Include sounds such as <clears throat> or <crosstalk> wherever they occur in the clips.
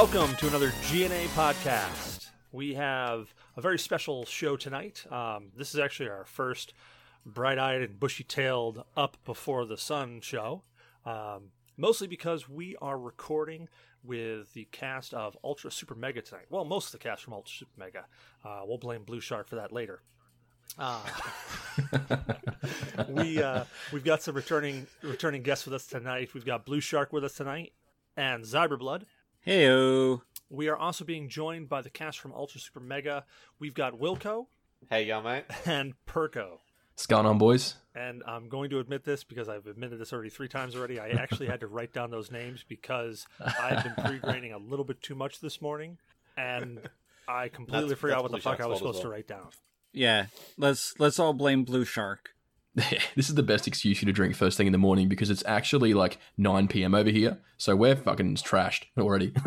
Welcome to another GNA podcast. We have a very special show tonight. Um, this is actually our first bright eyed and bushy tailed up before the sun show. Um, mostly because we are recording with the cast of Ultra Super Mega tonight. Well, most of the cast from Ultra Super Mega. Uh, we'll blame Blue Shark for that later. Uh, <laughs> we uh, we've got some returning returning guests with us tonight. We've got Blue Shark with us tonight and Zyberblood. Heyo. We are also being joined by the cast from Ultra Super Mega. We've got Wilco Hey, y'all, mate. and Perko. What's going on, boys? And I'm going to admit this because I've admitted this already three times already. I actually had to write down those names because I've been <laughs> pre-grading a little bit too much this morning, and I completely That's- forgot that's what the fuck I was supposed as to write down. Yeah, let's let's all blame Blue Shark. <laughs> this is the best excuse for you to drink first thing in the morning because it's actually like 9 p.m. over here, so we're fucking trashed already. <laughs>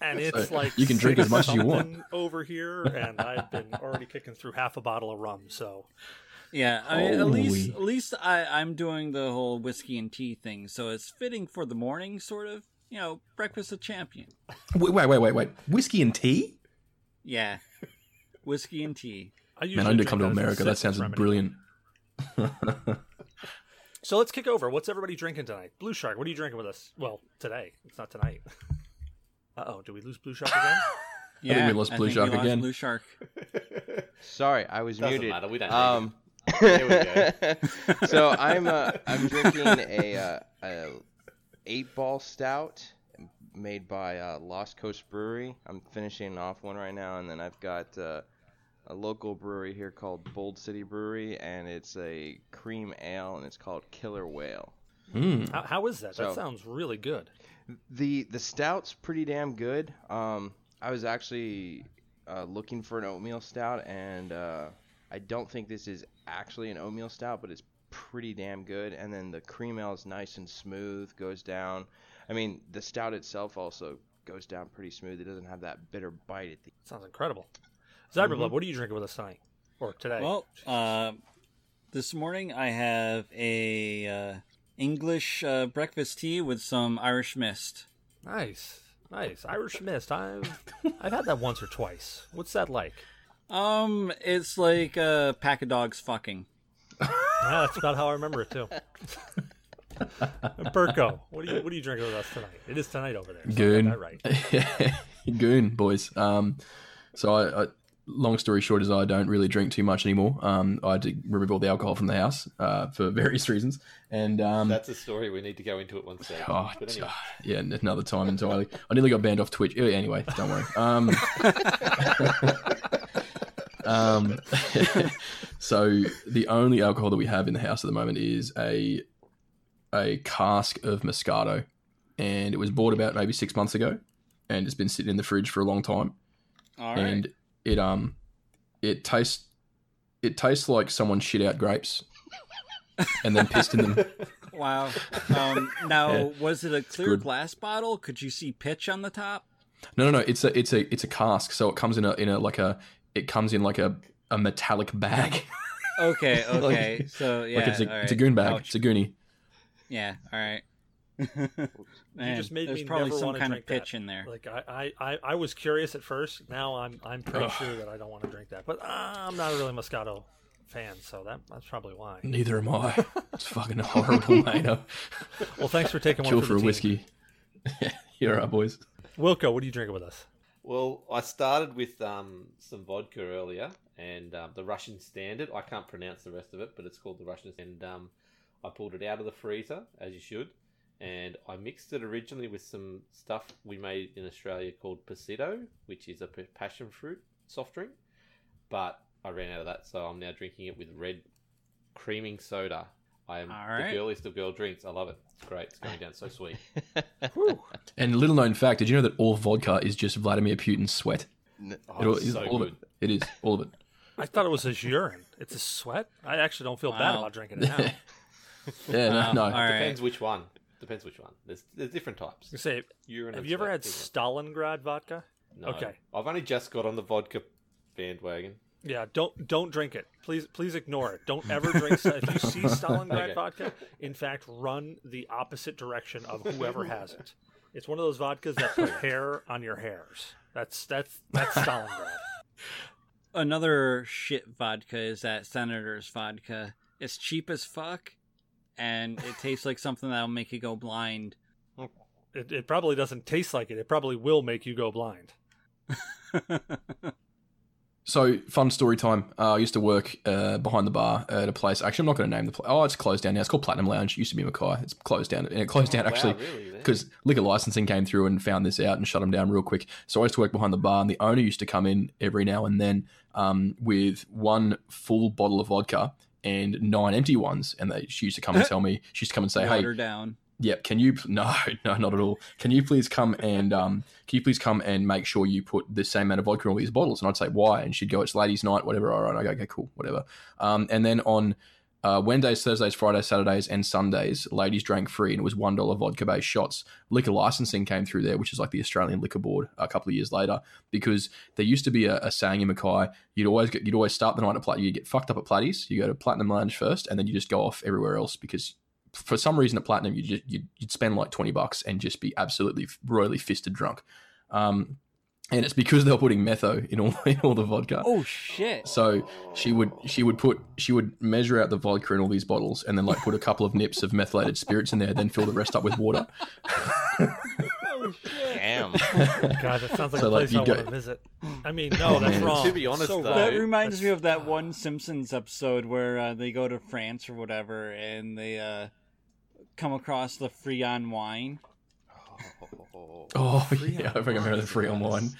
And it's So like you can drink as much as you want. over here, and I've been already kicking through half a bottle of rum. So Yeah, I mean, at least at least I I'm doing the whole whiskey and tea thing, so it's fitting for the morning, sort of. You know, breakfast of champion. wait, wait, wait, wait, wait. Whiskey and tea? Yeah, whiskey and tea. I usually Man, I need to come to that as a America. That sounds brilliant. <laughs> So let's kick over. What's everybody drinking tonight? Blue Shark. What are you drinking with us? Well, today. It's not tonight. <laughs> Uh oh. do we lose Blue Shark again? Yeah, think we lost Blue think Shark we lost again. Blue Shark. <laughs> Sorry, I was Doesn't muted. matter, we don't um, so I'm uh, I'm drinking a, uh, a eight ball stout made by uh, Lost Coast Brewery. I'm finishing off one right now, and then I've got uh, a local brewery here called Bold City Brewery, and it's a cream ale, and it's called Killer Whale. Hmm. How, how is that? That sounds really good. The the stout's pretty damn good. Um, I was actually uh, looking for an oatmeal stout, and uh, I don't think this is actually an oatmeal stout, but it's pretty damn good. And then the cream ale is nice and smooth, goes down. I mean, the stout itself also goes down pretty smooth. It doesn't have that bitter bite at the. Sounds incredible. Zyberblood, what are you drinking with us tonight? Or today? Well, uh, this morning I have a uh, English uh, breakfast tea with some Irish mist. nice. Nice. Irish Mist. I've I've had that once or twice. What's that like? Um, it's like a pack of dogs fucking. Ah, <laughs> that's about how I remember it too. And <laughs> Perko, what are you what are you drinking with us tonight? It is tonight over there. so I got Goon. that right. <laughs> Goon, boys. Um, so I, I, long story short is I don't really drink too much anymore. Um, I had to remove all the alcohol from the house uh, for various <laughs> reasons, and um, That's a story we need to go into at one stage. Oh, but anyway, yeah, another time entirely. I nearly got banned off Twitch. Anyway, don't worry. Um, <laughs> um, <laughs> so the only alcohol that we have in the house at the moment is a a cask of Moscato, and it was bought about maybe six months ago, and it's been sitting in the fridge for a long time, All right. and it um it tastes it tastes like someone shit out grapes. and then pissed in them. <laughs> Wow. Um, now, Yeah. was it a clear glass bottle? Could you see pitch on the top? No, no, no. It's a it's a it's a cask. So it comes in a in a like a it comes in like a, a metallic bag. <laughs> Okay, <laughs> okay. so yeah, like it's a all it's a goon bag. Ouch. It's a goonie. Yeah, all right. Man, just made there's me probably never some wanna kind of drink that. pitch in there. Like I, I, I, I was curious at first. Now I'm I'm pretty Ugh. sure that I don't want to drink that. But uh, I'm not a really Moscato fan, so that that's probably why. Neither am I. It's fucking horrible, <laughs> mate. Uh, Well, thanks for taking one Kill for, for the a team. whiskey. <laughs> Here are boys. Wilco, what are you drinking with us? well, I started with um, some vodka earlier, and um, the Russian Standard. I can't pronounce the rest of it, but it's called the Russian Standard. Um, I pulled it out of the freezer, as you should, and I mixed it originally with some stuff we made in Australia called Pasito, which is a passion fruit soft drink. But I ran out of that, so I'm now drinking it with red creaming soda. I am All the girliest of girl drinks. I love it. It's great. It's going down so sweet. <laughs> And little known fact: Did you know that all vodka is just Vladimir Putin's sweat? Oh, It all, it's so all good. of it. It is all of it. <laughs> I thought it was his urine. It's a sweat. I actually don't feel bad about drinking it now. <laughs> Yeah, no, Wow. no. Um, all right. Depends which one. Depends which one. There's there's different types. was gonna say, Urine have you ever had big. Stalingrad vodka? No. Okay. I've only just got on the vodka bandwagon. Yeah, don't don't drink it. Please please ignore it. Don't ever drink. Sta- if you see <laughs> Stalingrad Okay. vodka, in fact, run the opposite direction of whoever has it. It's one of those vodkas that put <laughs> hair on your hairs. That's that's that's Stalingrad. Another shit vodka is that Senator's vodka. It's cheap as fuck, and it tastes like something that'll make you go blind. It, it probably doesn't taste like it. It probably will make you go blind. <laughs> So, fun story time. Uh, I used to work uh, behind the bar at a place. Actually, I'm not going to name the place. Oh, it's closed down now. It's called Platinum Lounge. It used to be Mackay. It's closed down. And it closed down Wow, actually really? Because liquor licensing came through and found this out and shut them down real quick. So I used to work behind the bar, and the owner used to come in every now and then um, with one full bottle of vodka and nine empty ones. And they, she used to come and <laughs> tell me, she used to come and say, "Hey, Water down. Yep. Can you? <laughs> No, no, not at all. Can you please come and um, can you please come and make sure you put the same amount of vodka in all these bottles? And I'd say why, and she'd go, it's ladies' night, whatever. All right, I go, okay, cool, whatever. Um, and then on uh, Wednesdays, Thursdays, Fridays, Saturdays, and Sundays, ladies drank free, and it was one dollar vodka based shots. Liquor licensing came through there, which is like the Australian Liquor Board, a couple of years later, because there used to be a, a saying in Mackay, you'd always get, you'd always start the night at Plat, you get fucked up at Platties, you go to Platinum Lounge first, and then you just go off everywhere else because for some reason at Platinum, you just you'd, you'd spend like twenty bucks and just be absolutely royally fisted drunk. Um, and it's because they were putting metho in all <laughs> in all the vodka. Oh shit! So she would she would put she would measure out the vodka in all these bottles and then like put a couple of nips of methylated spirits in there, then fill the rest up with water. Damn. <laughs> God, that sounds like So, a like, place you I go- want to visit. I mean, no, that's man. wrong. To be honest, So though. That reminds That's- me of that one Simpsons episode where uh, they go to France or whatever, and they uh, come across the Freon wine. Oh, oh yeah, I think I remember the Freon wine.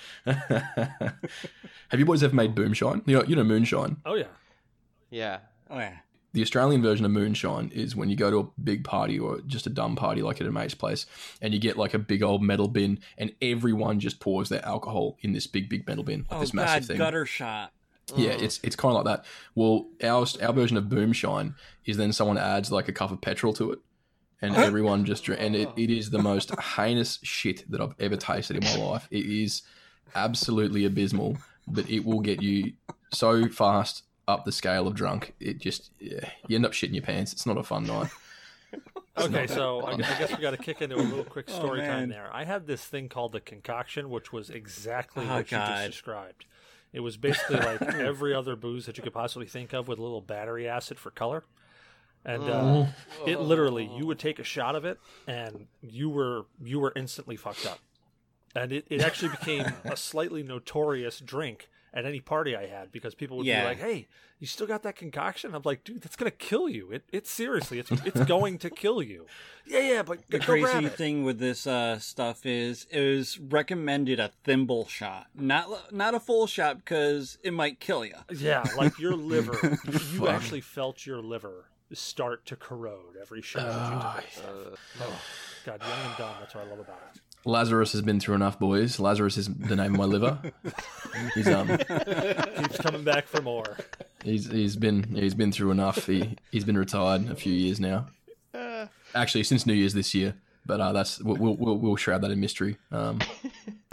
Have you boys ever made boomshine? You know, you know moonshine. Oh yeah. Yeah. Oh yeah. the Australian version of moonshine is when you go to a big party or just a dumb party like at a mate's place and you get like a big old metal bin and everyone just pours their alcohol in this big big metal bin like Oh this massive god, thing gutter shot. yeah it's it's kind of like that well our our version of boomshine is then someone adds like a cup of petrol to it and everyone just and it, it is the <laughs> most heinous shit that I've ever tasted in my life. It is absolutely abysmal but it will get you so fast up the scale of drunk. It just yeah, you end up shitting your pants. It's not a fun night. Okay, so I, I guess we got to kick into a little <laughs> quick Oh, story time there. I had this thing called the concoction, which was exactly Oh, what you just described. It was basically like <laughs> every other booze that you could possibly think of with a little battery acid for color. And uh, it literally, you would take a shot of it, and you were you were instantly fucked up. And it, it actually <laughs> became a slightly notorious drink at any party I had because people would Yeah. be like, "Hey, you still got that concoction?" I'm like, "Dude, that's gonna kill you. It, it's seriously, it's it's <laughs> going to kill you." Yeah, yeah, but The go grab crazy it. thing with this uh, stuff is it was recommended a thimble shot, not not a full shot because it might kill you. Yeah, like your <laughs> liver, you, you actually felt your liver start to corrode every shot that you Ah. Oh, God, young and dumb. That's what I love about it. Lazarus has been through enough, boys. Lazarus is the name of my liver. <laughs> He's um Keeps coming back for more. he's he's been he's been through enough. He he's been retired a few years now. Actually, since New Year's this year. But uh, that's we'll, we'll we'll we'll shroud that in mystery. Um,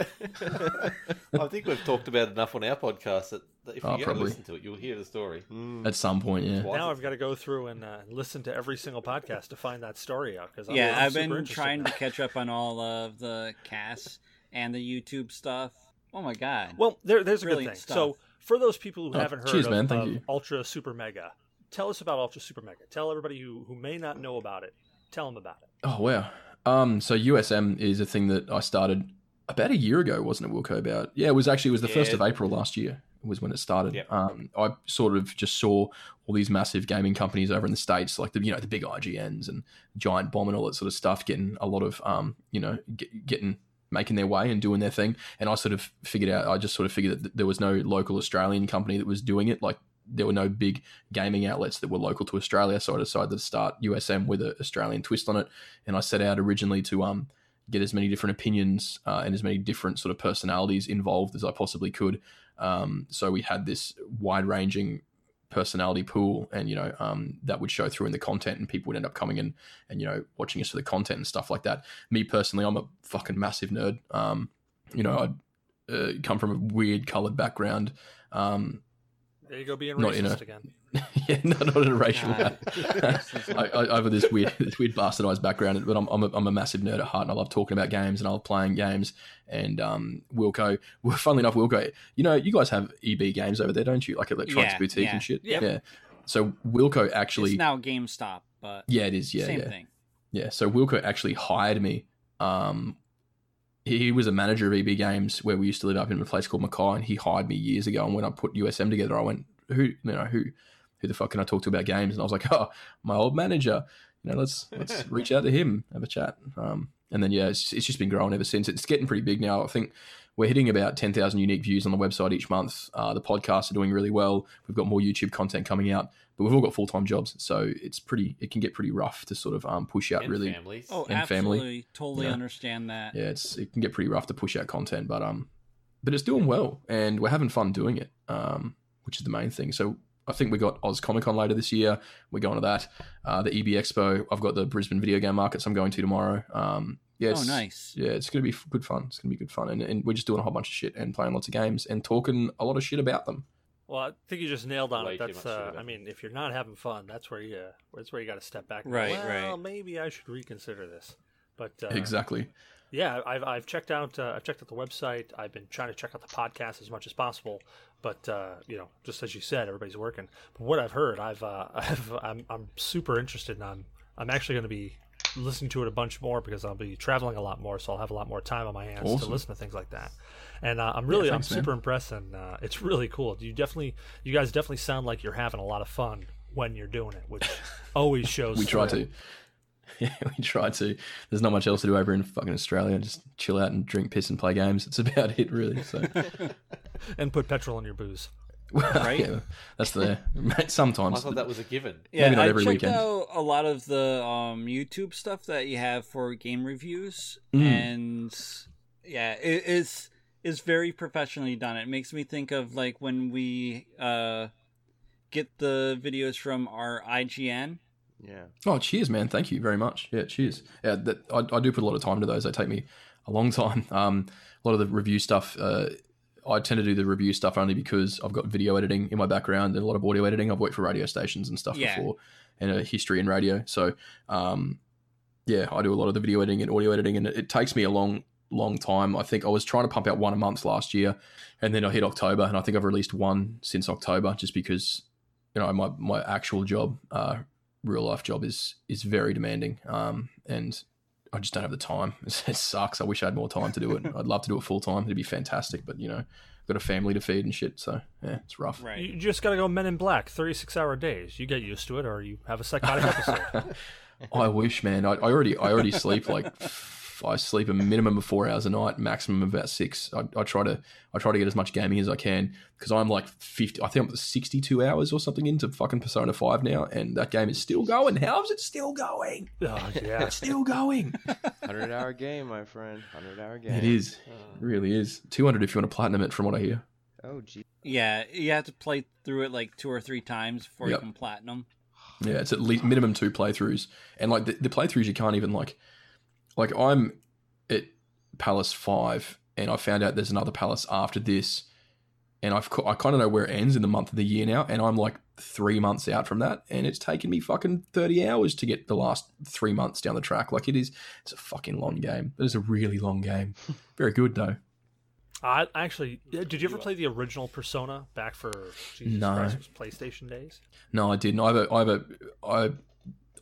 <laughs> I think we've talked about enough on our podcast that, that if you Oh, go probably. listen to it, you'll hear the story. at some point, yeah. Now I've got to go through and uh, listen to every single podcast to find that story out. Because yeah, I've been trying to catch up on all of the casts and the YouTube stuff. Oh my god! Well, there, there's a good thing. stuff. So, for those people who Oh, haven't heard cheers, of, man. Of you. Ultra Super Mega, tell us about Ultra Super Mega. Tell everybody who, who may not know about it. Tell them about it. Oh wow. Um, so USM is a thing that I started about a year ago, wasn't it, Wilco? About yeah, it was actually it was the first Yeah. of April last year. Was when it started. Yep. Um, I sort of just saw all these massive gaming companies over in the states, like the you know the big IGNs and Giant Bomb and all that sort of stuff, getting a lot of um, you know, get, getting making their way and doing their thing. And I sort of figured out, I just sort of figured that there was no local Australian company that was doing it. Like there were no big gaming outlets that were local to Australia. So I decided to start USM with an Australian twist on it. And I set out originally to um, get as many different opinions uh, and as many different sort of personalities involved as I possibly could. Um, so we had this wide ranging personality pool and you know um, that would show through in the content and people would end up coming in and you know watching us for the content and stuff like that me personally i'm a fucking massive nerd um, you know i'd uh, come from a weird colored background um, There you go, being Not in racist a- again. <laughs> yeah, not, not in a racial way. <laughs> I, I, I have this weird, <laughs> this weird bastardized background, but I'm, I'm, a, I'm a massive nerd at heart, and I love talking about games, and I love playing games. And um, Wilco, well, funnily enough, Wilco, you know, you guys have EB games over there, don't you? Like Electronics Yeah, Boutique yeah. and shit. Yeah. So Wilco actually, it's now GameStop, but yeah, it is. Yeah, same yeah. thing. Yeah, so Wilco actually hired me. Um, he, was a manager of EB Games where we used to live up in a place called Mackay, and he hired me years ago. And when I put USM together, I went, "Who, you know, who, who the fuck can I talk to about games?" And I was like, <laughs> "Oh, my old manager. You know, let's let's <laughs> reach out to him, have a chat." Um, and then yeah, it's, it's just been growing ever since. It's getting pretty big now. I think we're hitting about ten thousand unique views on the website each month. Uh, the podcasts are doing really well. We've got more YouTube content coming out, but we've all got full time jobs, so it's pretty. It can get pretty rough to sort of um, push out And really families. Oh, And family. absolutely, totally Yeah. understand that. yeah, it's it can get pretty rough to push out content, but um, but it's doing well, and we're having fun doing it, um, which is the main thing. So I think we got Oz Comic Con later this year. We're going to that. Uh, the EB Expo. I've got the Brisbane Video Game Markets. I'm going to tomorrow. Um, yeah, oh, it's- nice. Yeah, it's gonna be good fun. It's gonna be good fun, and, and we're just doing a whole bunch of shit and playing lots of games and talking a lot of shit about them. Well, I think you just nailed on Way it. That's uh, I mean, if you're not having fun, that's where you, that's where you got to step back. and Right, go, well, right. maybe I should reconsider this. But uh, exactly. yeah, I've, I've checked out, uh, I've checked out the website. I've been trying to check out the podcast as much as possible. But uh, you know, just as you said, everybody's working. But what I've heard, I've, uh, <laughs> I've I'm, I'm super interested, and I'm, I'm actually going to be listening to it a bunch more because I'll be traveling a lot more, so I'll have a lot more time on my hands to listen to things like that. And uh, I'm really, thanks, I'm man. super impressed, and uh, it's really cool. You definitely, you guys definitely sound like you're having a lot of fun when you're doing it, which <laughs> always shows. We try through. to. <laughs> Yeah, we try to. There's not much else to do over in fucking Australia. Just chill out and drink piss and play games. It's about it, really. So, <laughs> and put petrol in your booze. Right? yeah, that's the <laughs> sometimes. I thought that was a given. Yeah, not I every checked weekend. out a lot of the um, YouTube stuff that you have for game reviews, Mm. and yeah, it is is very professionally done. It makes me think of like when we uh, get the videos from our IGN. Yeah. Oh, cheers, man! Thank you very much. Yeah, cheers. Yeah, that, I, I do put a lot of time into those. They take me a long time. <laughs> Um, a lot of the review stuff. Uh, I tend to do the review stuff only because I've got video editing in my background and a lot of audio editing. I've worked for radio stations and stuff Yeah. before, and a history in radio. So, um, yeah, I do a lot of the video editing and audio editing, and it, it takes me a long, long time. I think I was trying to pump out one a month last year, and then I hit October, and I think I've released one since October, just because you know my my actual job, uh, real life job is is very demanding, um, and I just don't have the time. <laughs> It sucks. I wish I had more time to do it. I'd love to do it full time. It'd be fantastic, but you know, I've got a family to feed and shit, so yeah, it's rough. Right. You just got to go Men in Black, 36 hour days. You get used to it, or you have a psychotic episode. <laughs> I wish, man. I, I already I already sleep like f- <laughs> I sleep a minimum of four hours a night, maximum of about six. I, I try to I try to get as much gaming as I can because I'm like fifty. I think I'm sixty two hours or something into fucking Persona Five now, and that game is still going. How is it still going? oh, yeah. <laughs> It's still going. <laughs> Hundred hour game, my friend. Hundred hour game. it is. Uh. It really is. Two hundred if you want to platinum it, from what I hear. Oh gee. Yeah, you have to play through it like two or three times before Yep. you can platinum. Yeah, it's at least minimum two playthroughs, and like the, the playthroughs you can't even like, like I'm at Palace Five, and I found out there's another Palace after this, and I've I kind of know where it ends in the month of the year now, and I'm like three months out from that, and it's taken me fucking thirty hours to get the last three months down the track. Like it is, it's a fucking long game. It is a really long game. <laughs> Very good though. I actually, did you ever play the original Persona back for Jesus No. Christ, PlayStation days? No, I didn't. I have a, I have a, I,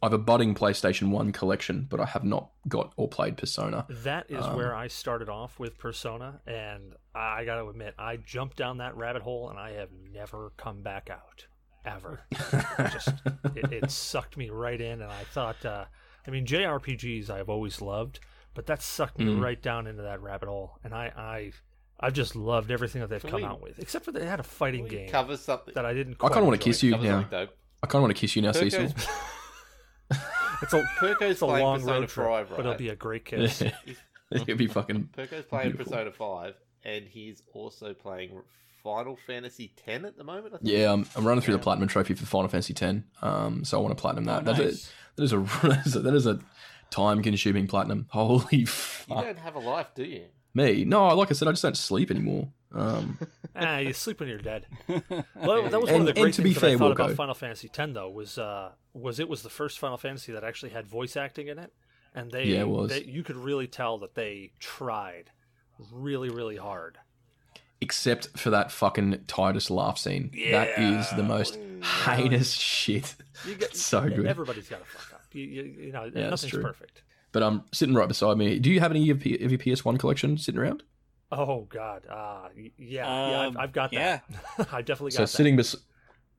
I have a budding PlayStation One collection, but I have not got or played Persona. That is Um, where I started off with Persona, and I got to admit, I jumped down that rabbit hole, and I have never come back out ever. <laughs> Just it, it sucked me right in, and I thought, uh, I mean, JRPGs I've always loved, but that sucked me Mm. right down into that rabbit hole, and I, I, I've just loved everything that they've Can come we- out with, except for they had a fighting game cover something. that I didn't. I kind of want to kiss you Cover now. something. I kind of want to kiss you now, Cecil. <laughs> Perko's, <laughs> It's a Perko's a playing long Persona road trip, 5, but it'll be a great kiss. <laughs> It'd be fucking. <laughs> Perko's playing Beautiful. Persona 5, and he's also playing Final Fantasy X at the moment, I think. Yeah, I'm, I'm running through the platinum trophy for Final Fantasy X. Um, so I want to platinum that. Oh, That is- nice. that is a that is a, that is a time-consuming platinum. Holy You fuck don't have a life, do you? me! No, like I said, I just don't sleep anymore. Um, <laughs> ah, you sleep when you're dead. <laughs> Well, that was one And- of the great things be that I fair, thought about Wilco- Final Fantasy X though was uh, was it was the first Final Fantasy that actually had voice acting in it, and they, Yeah, it was. they you could really tell that they tried really really hard. except for that fucking Tidus laugh scene. That is the most heinous shit. You get, <laughs> so good. Everybody's got to fuck up. You, you, you know, that's nothing's perfect. But I'm sitting right beside me. Do you have any of, of your PS1 collection sitting around? Oh God, uh, y- yeah, yeah, I've, Um, I've got yeah. <laughs> that. I definitely got that. So that. sitting bes-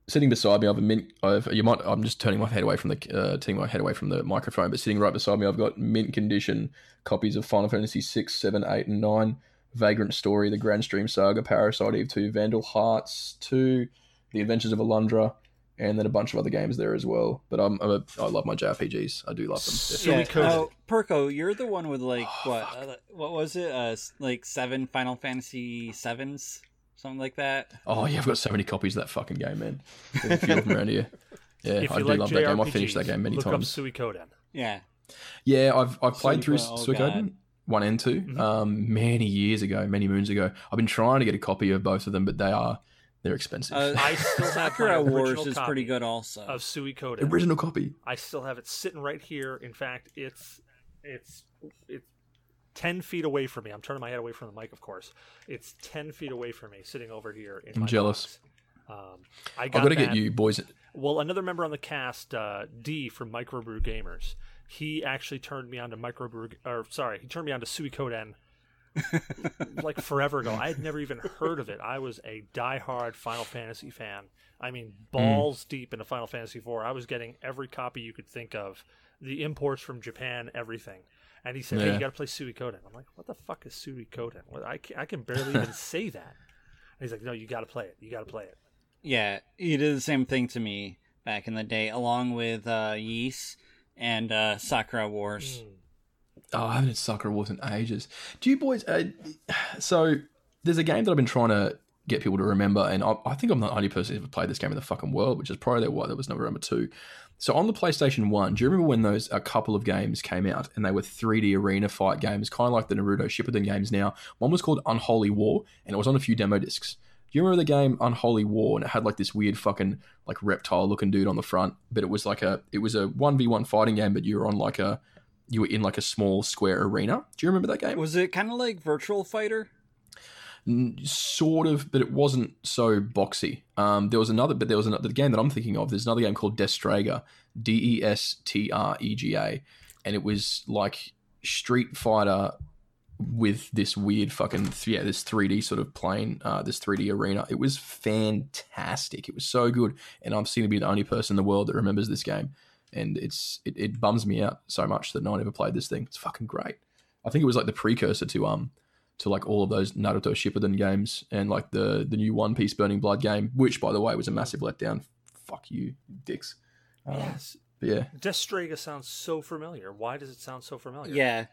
sitting beside me, I've a mint. I've you might. I'm just turning my head away from the uh, turning my head away from the microphone. But sitting right beside me, I've got mint condition copies of Final Fantasy six, seven, eight, and nine, Vagrant Story, the Granstream Saga, Parasite Eve two, Vandal Hearts two, The Adventures of Alundra, and then a bunch of other games there as well. But I'm, I'm a, I love my JRPGs. I do love them. They're So we yeah, could- oh, Perko, you're the one with like Oh, what? Uh, what was it? Uh, like seven Final Fantasy sevens, something like that. Oh yeah, I've got so many copies of that fucking game, man. There's a few of them around here. <laughs> Yeah, if I do like love that game. I JRPGs, finished that game many times. look times. up Suikoden. Yeah. Yeah, I've I've played through Suikoden, oh, Suikoden God. one and 2 Mhm. um, many years ago, many moons ago. I've been trying to get a copy of both of them, but they are they're expensive. Uh, I <laughs> still have my Sakura Wars original is copy pretty good also. of Suikoden. Original copy. I still have it sitting right here. In fact, it's it's it's ten feet away from me. I'm turning my head away from the mic, of course. It's ten feet away from me, sitting over here. In I'm my jealous. Um, I I've got got to get you boys. Well, another member on the cast, uh, D from Microbrew Gamers, he actually turned me on to Microbrew, or sorry, he turned me on to Suikoden like forever ago. I had never even heard of it. I was a diehard Final Fantasy fan. I mean, balls deep into Final Fantasy IV. I was getting every copy you could think of, the imports from Japan, everything. And he said, "Hey, you got to play Suikoden." I'm like, "What the fuck is Suikoden? Well, I can, I can barely even <laughs> say that." And he's like, "No, you got to play it. You got to play it." yeah, he did the same thing to me back in the day, along with uh, Ys and uh, Sakura Wars. Mm. Oh, I haven't had Sakura Wars in ages. Do you boys? Uh, <sighs> so there's a game that I've been trying to get people to remember, and I, I think I'm the only person who's ever played this game in the fucking world, which is probably why there was number number two. So on the PlayStation One, do you remember when those a couple of games came out and they were 3D arena fight games, kind of like the Naruto Shippuden games now? One was called Unholy War, and it was on a few demo discs. Do you remember the game Unholy War? And it had like this weird fucking like reptile looking dude on the front, but it was like a it was a one v one fighting game, but you were on like a you were in like a small square arena. Do you remember that game? Was it kind of like Virtual Fighter? Sort of, but it wasn't so boxy. Um, there was another, but there was another the game that I'm thinking of. There's another game called Destrega, D E S T R E G A, and it was like Street Fighter with this weird fucking yeah, this 3D sort of plane, uh, this 3D arena. It was fantastic. It was so good, and I'm seem to be the only person in the world that remembers this game. And it's it, it bums me out so much that no one ever played this thing. It's fucking great. I think it was like the precursor to um to like all of those Naruto Shippuden games and like the the new One Piece Burning Blood game, which by the way was a massive letdown. Fuck you, dicks. Um, Yes. but yeah, Destrega sounds so familiar. Why does it sound so familiar? Yeah.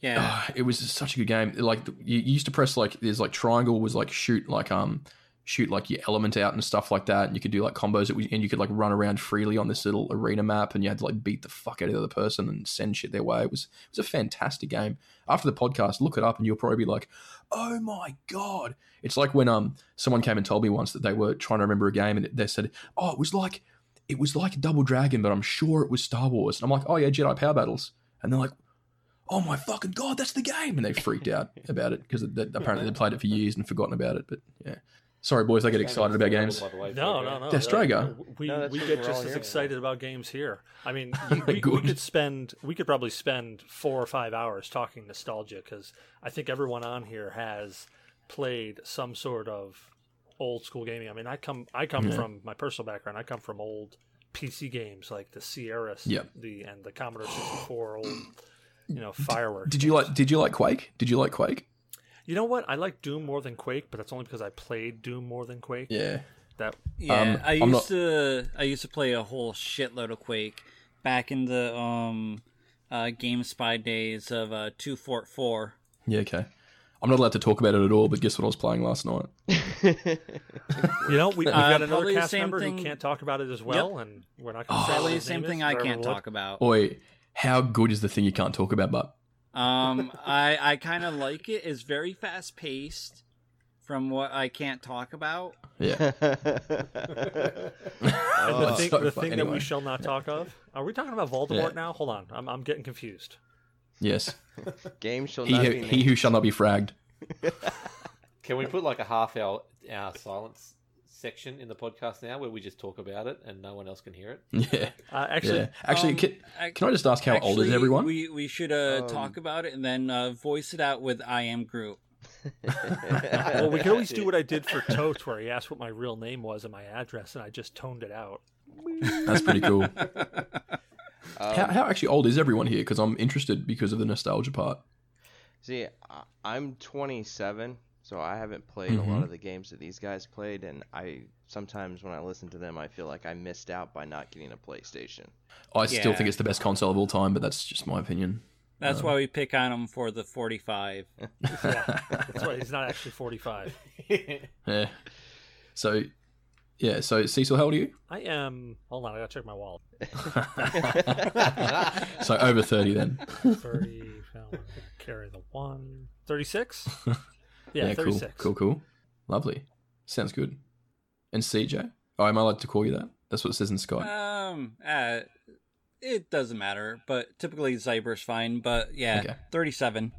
Yeah. Ah, it was such a good game. Like you used to press like there's like triangle was like shoot like um shoot like your element out and stuff like that, and you could do like combos, and you could like run around freely on this little arena map, and you had to like beat the fuck out of the other person and send shit their way. It was it was a fantastic game. After the podcast, look it up, and you'll probably be like, "Oh my god!" It's like when um someone came and told me once that they were trying to remember a game, and they said, "Oh, it was like." It was like Double Dragon, but I'm sure it was Star Wars. And I'm like, oh yeah, Jedi Power Battles. And they're like, oh my fucking god, that's the game, and they freaked out <laughs> about it because apparently they played it for years and forgotten about it. But yeah, sorry boys, I get excited about games. By way, No, for no, a no. Destrega. We, No, we get just as hearing. excited about games here. I mean, <laughs> we, we, we could spend, we could probably spend four or five hours talking nostalgia because I think everyone on here has played some sort of old school gaming. I mean, I come, I come Yeah. from my personal background. I come from old PC games like the Sierra, Yep. the and the Commodore 64, old, you know, fireworks. Did you like? Did you like Quake? Did you like Quake? You know what? I like Doom more than Quake, but that's only because I played Doom more than Quake. Yeah. That Yeah, Um, I I'm used to I used to play a whole shitload of Quake back in the um uh GameSpy days of uh two Fort Four. Yeah. Okay. I'm not allowed to talk about it at all, but guess what I was playing last night? <laughs> You know, we, we've Uh, got another probably the cast same member thing- who can't talk about it as well, and we're not going to Probably the same thing I can't talk about. Oi, how good is the thing you can't talk about? But Um, I I kind of like it. It's very fast paced from what I can't talk about. Yeah. <laughs> <laughs> the Oh, thing, so the fu- thing that we shall not talk of. Are we talking about Voldemort Yeah. now? Hold on, I'm, I'm getting confused. Yes. <laughs> Game shall He not who, be he named. who shall not be fragged. Can we put like a half hour hour silence section in the podcast now where we just talk about it and no one else can hear it? <laughs> Yeah. Uh, actually, yeah. Actually, um, can, I- can I just ask how old is everyone? We we should uh, Um, talk about it and then uh, voice it out with I am Groot. <laughs> well, we could always do what I did for <laughs> Totes, where he asked what my real name was and my address, and I just toned it out. That's pretty cool. Um, how, how actually old is everyone here? Because I'm interested because of the nostalgia part. See, I'm 27, so I haven't played a Mhm. lot of the games that these guys played, and I sometimes when I listen to them, I feel like I missed out by not getting a PlayStation. I still think it's the best console of all time, but that's just my opinion. That's Uh, why we pick on him for the 45. <laughs> <laughs> Yeah, that's why he's not actually 45. <laughs> Yeah. So, yeah. So, Cecil, how old are you? I am. Hold on, I gotta check my wallet. so over thirty then. 30. carry the one. 36? Yeah, cool, 36. cool, cool. Lovely. Sounds good. And CJ? Oh, am I allowed to call you that? That's what it says in Skype. Um, uh, it doesn't matter, but typically Zyber's fine. But yeah, Okay. 37.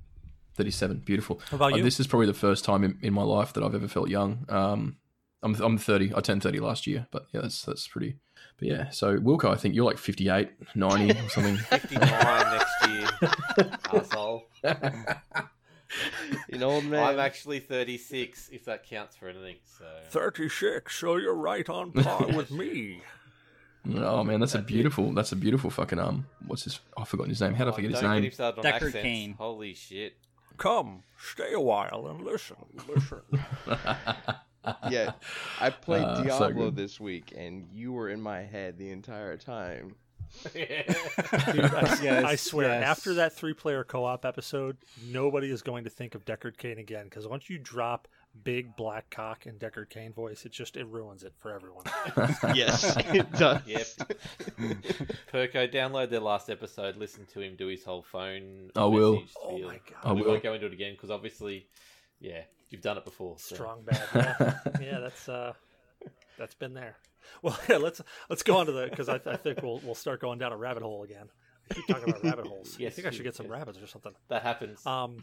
37. Beautiful. How about Uh, you? this is probably the first time in, in my life that I've ever felt young. Um, I'm I'm 30. I turned 30 last year, but yeah, that's that's pretty. But yeah, so Wilco, I think you're like 58, 90 or something. <laughs> 59 next year, <laughs> asshole. <laughs> <laughs> An old man. I'm actually 36, if that counts for anything. So 36, so you're right on par <laughs> with me. oh man, that's a beautiful. That's a beautiful fucking um. What's his? I've forgotten his name. How did I forget his don't get name? him started on Deckard accents. Cain. Holy shit. Come, stay a while and listen. Listen. <laughs> yeah, I played Uh, so Diablo good. this week, and you were in my head the entire time. <laughs> Dude, I, <laughs> Yes, I swear, yes. after that three-player co-op episode, nobody is going to think of Deckard Cain again. Because once you drop big black cock and Deckard Cain voice, it just it ruins it for everyone. <laughs> yes, it does. Yep. Perko, download their last episode, listen to him do his whole phone. I will. Oh spiel. my God. I we will. won't go into it again because obviously, yeah, you've done it before. so. Strong bad. Yeah, yeah that's uh, that's been there. <laughs> Well, yeah, let's let's go on to the because I, I think we'll we'll start going down a rabbit hole again. I keep talking about rabbit holes. <laughs> I Yes, think I should get some rabbits or something. That happens. Um,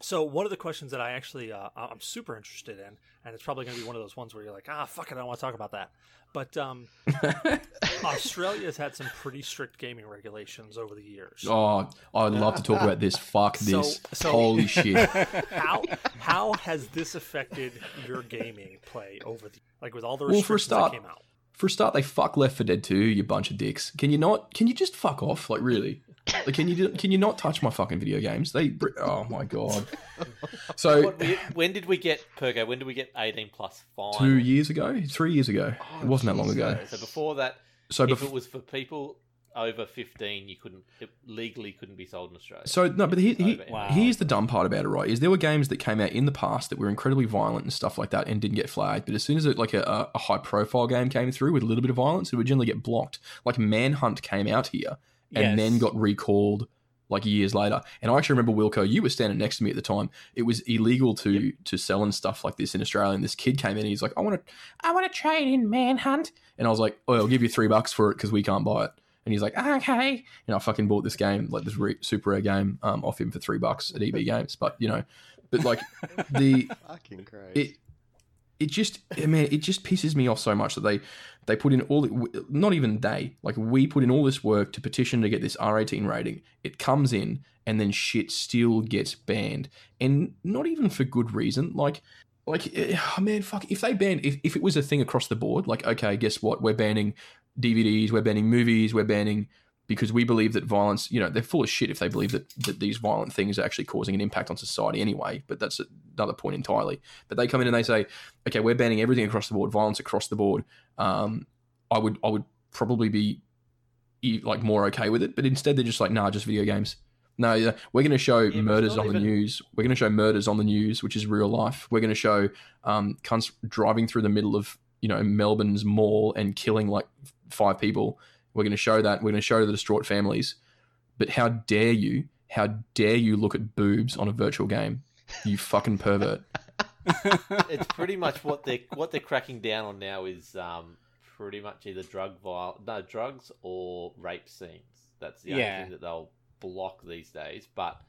so one of the questions that I actually uh, I'm super interested in, and it's probably going to be one of those ones where you're like, ah, fuck it, I don't want to talk about that. But um, <laughs> Australia has had some pretty strict gaming regulations over the years. Oh, I'd love to talk about this. Fuck So- this. so- Holy <laughs> shit. How how has this affected your gaming play over the like with all the Well, for a restrictions start- that came out? For a start, they fuck Left 4 Dead 2, you bunch of dicks. Can you not? Can you just fuck off? Like, really? Can you can you not touch my fucking video games? They. Oh my god. <laughs> So What we- when did we get Perko? When did we get 18 plus fine? two years ago, three years ago. Oh, it wasn't that long ago. So before that, So if before. it was for people over 15, you couldn't it legally couldn't be sold in Australia. So no, but he, he, Wow. here's the dumb part about it, right? Is there were games that came out in the past that were incredibly violent and stuff like that and didn't get flagged. But as soon as it, like a, a high profile game came through with a little bit of violence, it would generally get blocked. Like Manhunt came out here and Yes. then got recalled like years later. And I actually remember Wilco, you were standing next to me at the time. It was illegal to to sell and stuff like this in Australia. And this kid came in and he's like, I want to I want to trade in Manhunt. And I was like, Oh, I'll give you three bucks for it because we can't buy it. And he's like, okay. And I fucking bought this game, like this re- super rare game, um, off him for three bucks at EB <laughs> Games. But you know, but like <laughs> the Fucking it it just I mean it just pisses me off so much that they they put in all the, not even they like we put in all this work to petition to get this R18 rating. It comes in and then shit still gets banned. And not even for good reason. Like like eh, oh man fuck if they banned if, if it was a thing across the board like okay guess what? We're banning DVDs we're banning movies we're banning because we believe that violence, you know, they're full of shit if they believe that, that these violent things are actually causing an impact on society anyway. But that's another point entirely. But they come in and they say, okay, we're banning everything across the board, violence across the board. Um, I would, I would probably be like more okay with it. But instead, they're just like, nah, just video games. No, yeah, we're going to show it's murders on the news. We're going to show murders on the news, which is real life. We're going to show um, cunts driving through the middle of you know Melbourne's mall and killing like five people. We're going to show that. We're going to show the distraught families. But how dare you? How dare you look at boobs on a virtual game? You fucking pervert. <laughs> it's pretty much what they're what they're cracking down on now is um, pretty much either drug viol no drugs or rape scenes. That's the only thing that they'll block these days. But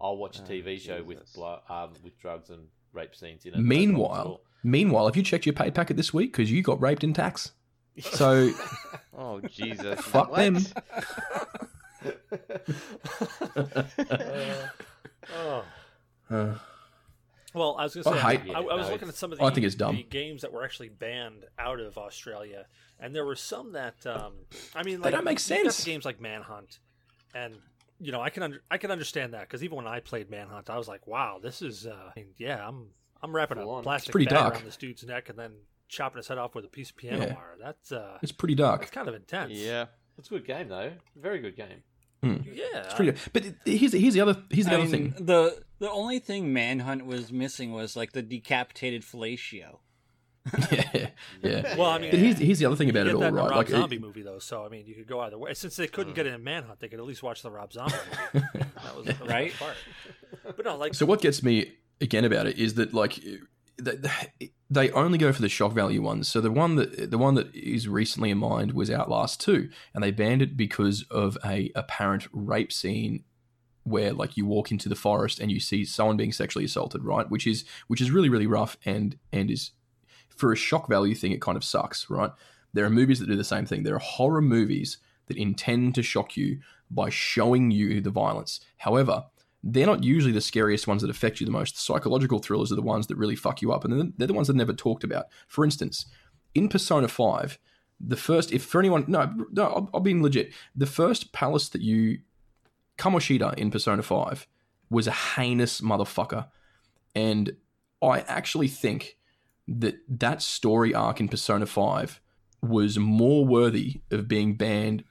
I'll watch a Oh, TV show with blo- um, with drugs and rape scenes in it. no problem at Meanwhile, meanwhile, have you checked your pay packet this week? Because you got raped in tax. So <laughs> Oh Jesus! <laughs> Fuck What? them. <laughs> Oh. uh, Well, I was going to say, hate- I, I was Yeah, looking at some of the, I think it's dumb. the games that were actually banned out of Australia, and there were some that, um, I mean, like, don't make you've got the sense. games like Manhunt, and you know, I can under, I can understand that because even when I played Manhunt, I was like, wow, this is, uh, I mean, yeah, I'm I'm wrapping Full a on. plastic pretty bag dark. around this dude's neck and then chopping his head off with a piece of piano Yeah. wire. That's uh, it's pretty that's dark. kind of intense. Yeah. it's a good game though. Very good game. yeah. It's pretty. But here's here's the other here's the I other mean, thing. The the only thing Manhunt was missing was like the decapitated fellatio. <laughs> yeah, yeah. Well, I mean, But here's here's the other thing You about get it all, that in a? Rob Like, it- Zombie movie though, so I mean, you could go either way. Since they couldn't get in Manhunt, they could at least watch the Rob Zombie movie. <laughs> that was, that was Right? part. But no, like So what gets me again about it is that like they, only go for the shock value ones. So the one that the one that is recently in mind was Outlast Two, and they banned it because of a apparent rape scene where like you walk into the forest and you see someone being sexually assaulted, right? Which is which is really really rough and and is for a shock value thing. It kind of sucks, right? There are movies that do the same thing. There are horror movies that intend to shock you by showing you the violence. However, they're not usually the scariest ones that affect you the most. The psychological thrillers are the ones that really fuck you up, and they're- the ones that are never talked about. For instance, in Persona 5, the first, if for anyone, no, no, I'll, I'll be legit. The first palace that you, Kamoshida in Persona 5, was a heinous motherfucker. And I actually think that that story arc in Persona 5 was more worthy of being banned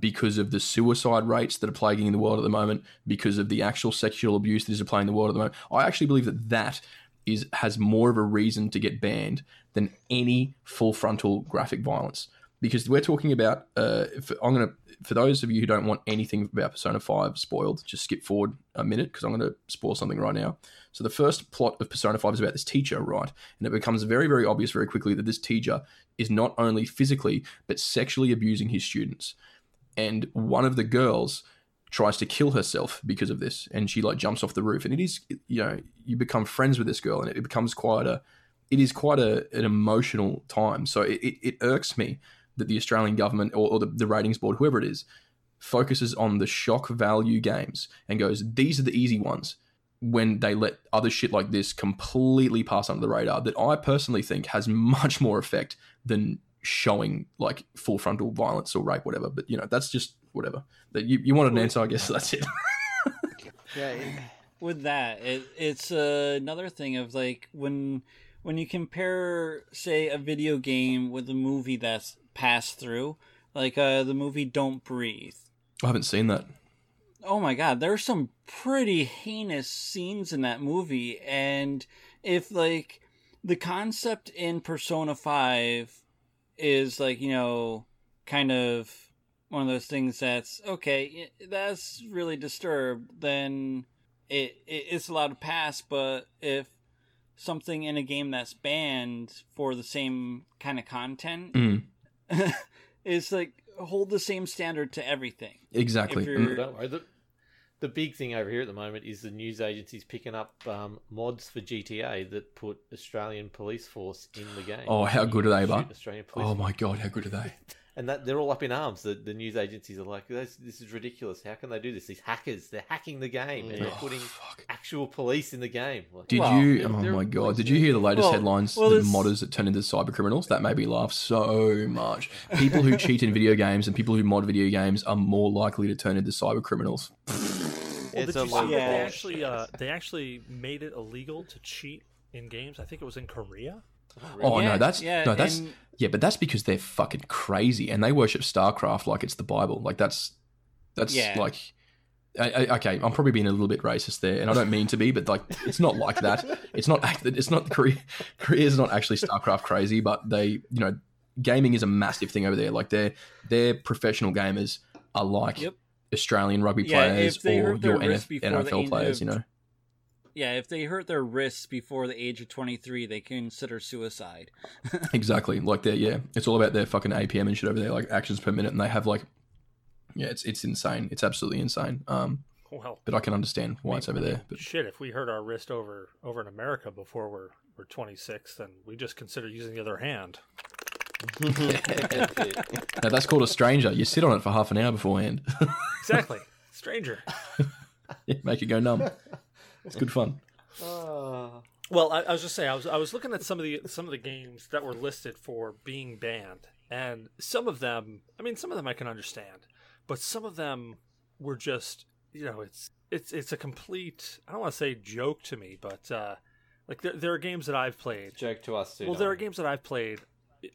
because of the suicide rates that are plaguing the world at the moment, because of the actual sexual abuse that is playing in the world at the moment. I actually believe that that is has more of a reason to get banned than any full frontal graphic violence. Because we're talking about, uh, if, I'm gonna for those of you who don't want anything about Persona Five spoiled, just skip forward a minute because I'm going to spoil something right now. So the first plot of Persona 5 is about this teacher, right? And it becomes very, very obvious very quickly that this teacher is not only physically but sexually abusing his students. And one of the girls tries to kill herself because of this, and she like jumps off the roof. And it is, you know, you become friends with this girl, and it becomes quite a, it is quite a an emotional time. So it, it, it irks me that the Australian government or, or the, the ratings board, whoever it is, focuses on the shock value games and goes, these are the easy ones when they let other shit like this completely pass under the radar that I personally think has much more effect than showing like full frontal violence or rape, whatever. But you know, that's just whatever. That you, you wanted an answer, I guess <laughs> that's it. Yeah. it- with that it, it's uh, another thing of like when when you compare say a video game with a movie that's passed through like uh, the movie don't breathe I haven't seen that. oh my god there's some pretty heinous scenes in that movie and if like the concept in persona 5 is like you know kind of one of those things that's okay that's really disturbed then it, it it's allowed to pass but if something in a game that's banned for the same kind of content <laughs> Mm, is like hold the same standard to everything exactly. If you're- Mm. The, big thing over here at the moment is the news agencies picking up um, mods for GTA that put Australian police force in the game. Oh, how good are they, can Australian police Oh my god, how good are they? <laughs> and that they're all up in arms. The, the news agencies are like, this, this is ridiculous. How can they do this? These hackers, they're hacking the game and they're Oh, putting fuck. actual police in the game. Like, Did Well, you? Oh my god! Did you hear the latest Well- headlines? well, the modders that turn into cyber criminals. That made me laugh so much. People who cheat in video games and people who mod video games are more likely to turn into cyber criminals. Well, It's did a you lot see of that they actually uh, they actually made it illegal to cheat in games? I think it was in Korea. Oh Yeah, no, that's yeah, no, that's and- yeah, but that's because they're fucking crazy and they worship StarCraft like it's the Bible. Like that's that's Yeah. like. I, I, okay, I'm probably being a little bit racist there, and I don't mean to be, but like, it's not like that. It's not. It's not. Korea, Korea <laughs> is not actually StarCraft crazy, but they, you know, gaming is a massive thing over there. Like their their professional gamers are like Yep. Australian rugby Yeah, players or your NF, NFL players. You know, yeah, if they hurt their wrists before the age of 23, they consider suicide. <laughs> Exactly. Like they're yeah, it's all about their fucking APM and shit over there, like actions per minute, and they have like, yeah, it's it's insane. It's absolutely insane. Um, Well, but I can understand why it's over there. But shit, if we hurt our wrist over over in America before we're we're 26, then we just consider using the other hand. That's <laughs> now that's called a stranger. You sit on it for half an hour beforehand, <laughs> Exactly, stranger. make it go numb. It's good fun. Ah. Well, I, I was just saying, I was I was looking at some of the some of the games that were listed for being banned, and some of them, I mean, some of them I can understand, but some of them were just, you know, it's it's it's a complete. I don't want to say joke to me, but uh, like there, there are games that I've played. Joke to us too. Well, there are games that I've played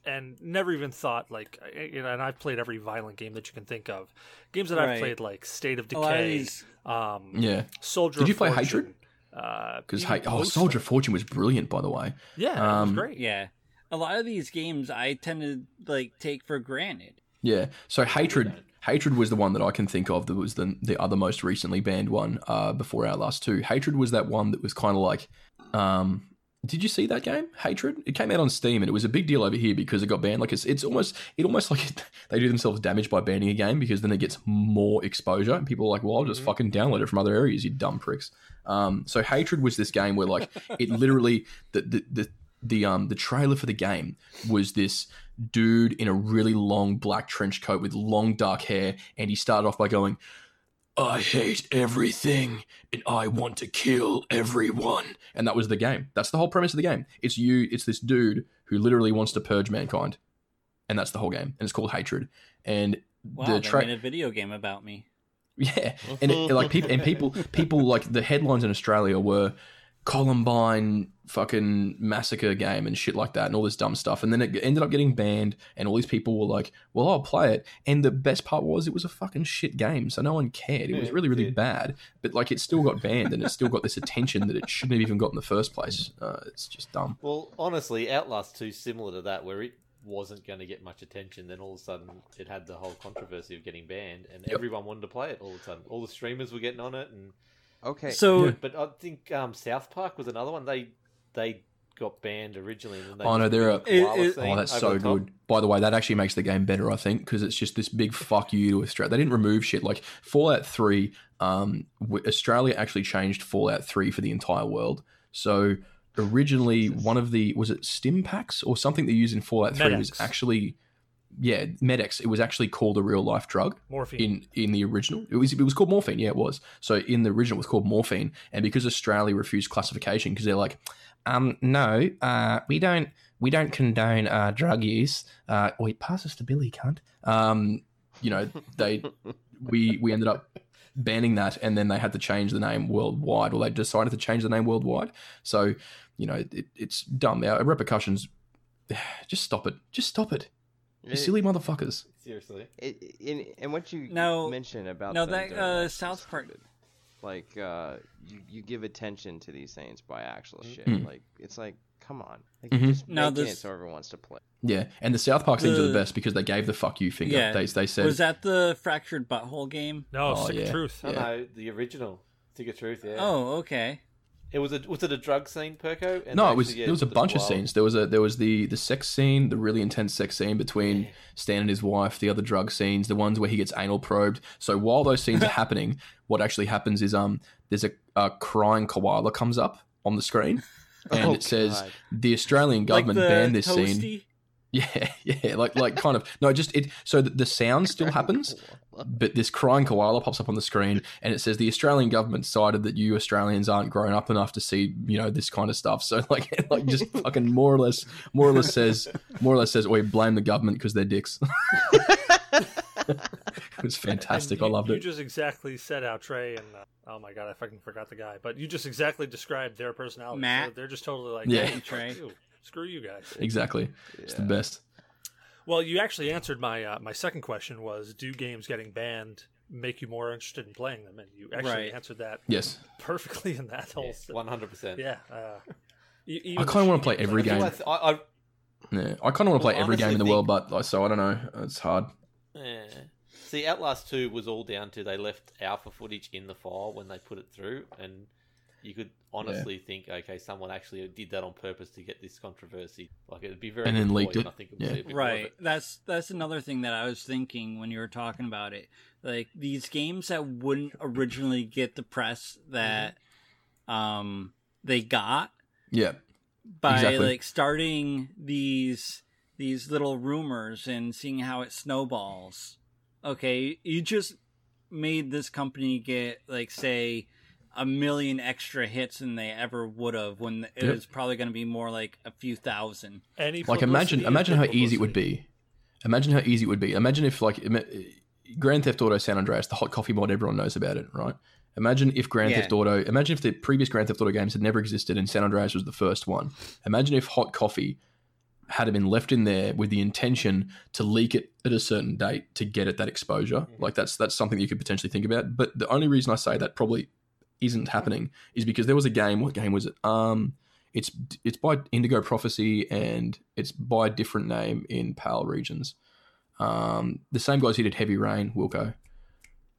and never even thought like you know, and I've played every violent game that you can think of. Games that I've played like State of A lot of Decay, these- um, Yeah, Soldier. Did you of play Fortune, Hatred? Uh, because even hey, oh, Soldier of Fortune was brilliant, by the way. Yeah, it was Um, great. Yeah. A lot of these games I tend to like take for granted. Yeah. So hatred, hatred was the one that I can think of that was the the other most recently banned one uh, before our last two. Hatred was that one that was kind of like, um, did you see that game? Hatred. It came out on Steam and it was a big deal over here because it got banned. Like it's it's almost it almost like it, <laughs> they do themselves damage by banning a game because then it gets more exposure and people are like, well, I'll just fucking download it from other areas, you dumb pricks. Um, so hatred was this game where like it literally the the the the um the trailer for the game was this dude in a really long black trench coat with long dark hair and he started off by going I hate everything and I want to kill everyone. And that was the game. That's the whole premise of the game. It's you, it's this dude who literally wants to purge mankind. And that's the whole game. And it's called Hatred. And Wow, the they tra- made a video game about me. <laughs> yeah, and it, like people and people <laughs> people like the headlines in Australia were Columbine fucking massacre game and shit like that and all this dumb stuff. And then it ended up getting banned, and all these people were like, "Well, I'll play it." And the best part was it was a fucking shit game, so no one cared. It was really really bad, but like it still got banned, and it still got this attention that it shouldn't have even got in the first place. Uh, it's just dumb. Well, honestly, Outlast 2 similar to that, where it wasn't going to get much attention. Then all of a sudden, it had the whole controversy of getting banned, and Yep. everyone wanted to play it all of a sudden. All the streamers were getting on it, and Okay. So Yeah. but I think um, South Park was another one. They they got banned originally, and then they Oh, no, just they're did a- It- it- Oh, that's so the top. good. By the way, that actually makes the game better, I think, because it's just this big fuck you to Australia. They didn't remove shit like Fallout Three. Um, Australia actually changed Fallout Three for the entire world. So originally, one of the was it stim packs or something they used in Fallout Three was actually yeah Med-X. It was actually called a real life drug Morphine. in in the original. It was it was called morphine. Yeah, it was. So in the original, it was called morphine, and because Australia refused classification because they're like, um, no, uh, we don't we don't condone uh, drug use. Uh, wait, pass us to Billy, cunt. Um, you know they <laughs> we we ended up banning that, and then they had to change the name worldwide, or they decided to change the name worldwide. So you know it, it's dumb. Our repercussions. <sighs> Just stop it. Just stop it. You It- silly motherfuckers. Seriously, it, in, and what you No, mentioned about no, that, uh, South Park- stupid. like uh, you you give attention to these things by actual shit. Mm. Like it's like, come on, like Mhm. you just No, making it this- so everyone wants to play. Yeah, and the South Park things are the The- best because they gave the fuck you finger. Yeah. They, they said, was that the fractured butthole game? no, Oh, Sick yeah. of Truth. Yeah. no, the original Stick of Truth. Yeah. Oh, okay. It was a was it a drug scene, Perko? And no, it was yeah, there was a bunch of scenes. There was a there was the the sex scene, the really intense sex scene between Stan and his wife. The other drug scenes, the ones where he gets anal probed. So while those scenes are <laughs> happening, what actually happens is um there's a, a crying koala comes up on the screen, and Oh, it says God. the Australian government like the banned this scene. Toasty? <laughs> Yeah, yeah, like like kind of no, just it. So the, the sound still happens, but this crying koala pops up on the screen, and it says the Australian government decided that you Australians aren't grown up enough to see you know this kind of stuff. So like <laughs> like just <laughs> fucking more or less more or less says more or less says we blame the government because they're dicks. it was fantastic. And I you- loved you it. You just exactly said how Trey and uh, oh my god, I fucking forgot the guy. But you just exactly described their personality. Matt. So they're just totally like, Yeah. "Hey, fuck Trey. you. Screw you guys. Exactly, it's the best. Well, you actually answered my uh, my second question was, do games getting banned make you more interested in playing them? And you actually Right. answered that Yes, perfectly <laughs> in that whole. Yes, one hundred percent. Yeah. Uh, even I kind of want to play every game. I, I, Yeah, I kind of want to play every game in the honestly, world, but like, so I don't know. It's hard. Yeah. See, Outlast 2 was all down to they left alpha footage in the file when they put it through, and you could honestly think, okay, someone actually did that on purpose to get this controversy. Like it'd be very And then good leaked it. I think it Yeah. see a bit more of right it. that's that's another thing that i was thinking when you were talking about it like these games that wouldn't originally get the press that um they got Yeah. by Exactly. like starting these these little rumors and seeing how it snowballs okay you just made this company get like say a million extra hits than they ever would have when it Yep. was probably going to be more like a few thousand Any Like imagine imagine how good easy it would be. Imagine how easy it would be. Imagine if like Grand Theft Auto San Andreas, the hot coffee mod, everyone knows about it, right? Imagine if Grand Yeah. Theft Auto, imagine if the previous Grand Theft Auto games had never existed and San Andreas was the first one. Imagine if hot coffee had been left in there with the intention to leak it at a certain date to get it that exposure. Like that's that's something that you could potentially think about. But the only reason I say that probably isn't happening is because there was a game. What game was it? Um, it's it's by Indigo Prophecy and it's by a different name in PAL regions. Um, the same guys who did Heavy Rain, Wilco.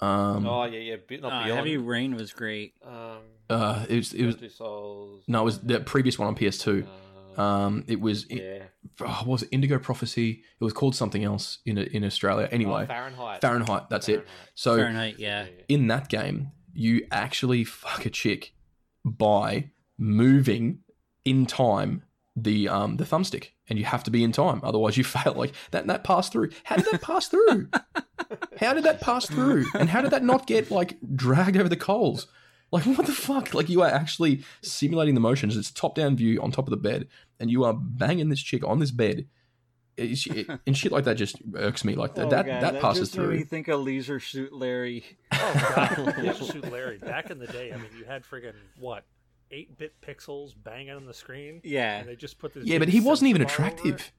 Um, Oh yeah, yeah, but not Uh, beyond. heavy rain was great Um, uh, it was it was Souls. no, it was the previous one on PS2. Uh, Um, it was it, yeah. oh, what was it Indigo Prophecy? It was called something else in in Australia. Anyway, Oh, Fahrenheit. Fahrenheit. That's it. So fahrenheit yeah in that game, you actually fuck a chick by moving in time the um the thumbstick, and you have to be in time, otherwise you <laughs> fail. Like that that passed through. How did that pass through? How did that pass through? And how did that not get like dragged over the coals? Like what the fuck? Like you are actually simulating the motions. It's top down view on top of the bed, and you are banging this chick on this bed. It's- it- and shit like that just irks me. Like that Oh, that, God, that passes just made me through. think of Leisure Suit Larry. Oh god, <laughs> Leisure Suit Larry. Back in the day, I mean, you had friggin' what, eight bit pixels banging on the screen, Yeah, and they just put this. Yeah, but he wasn't even sensor bar over it. attractive.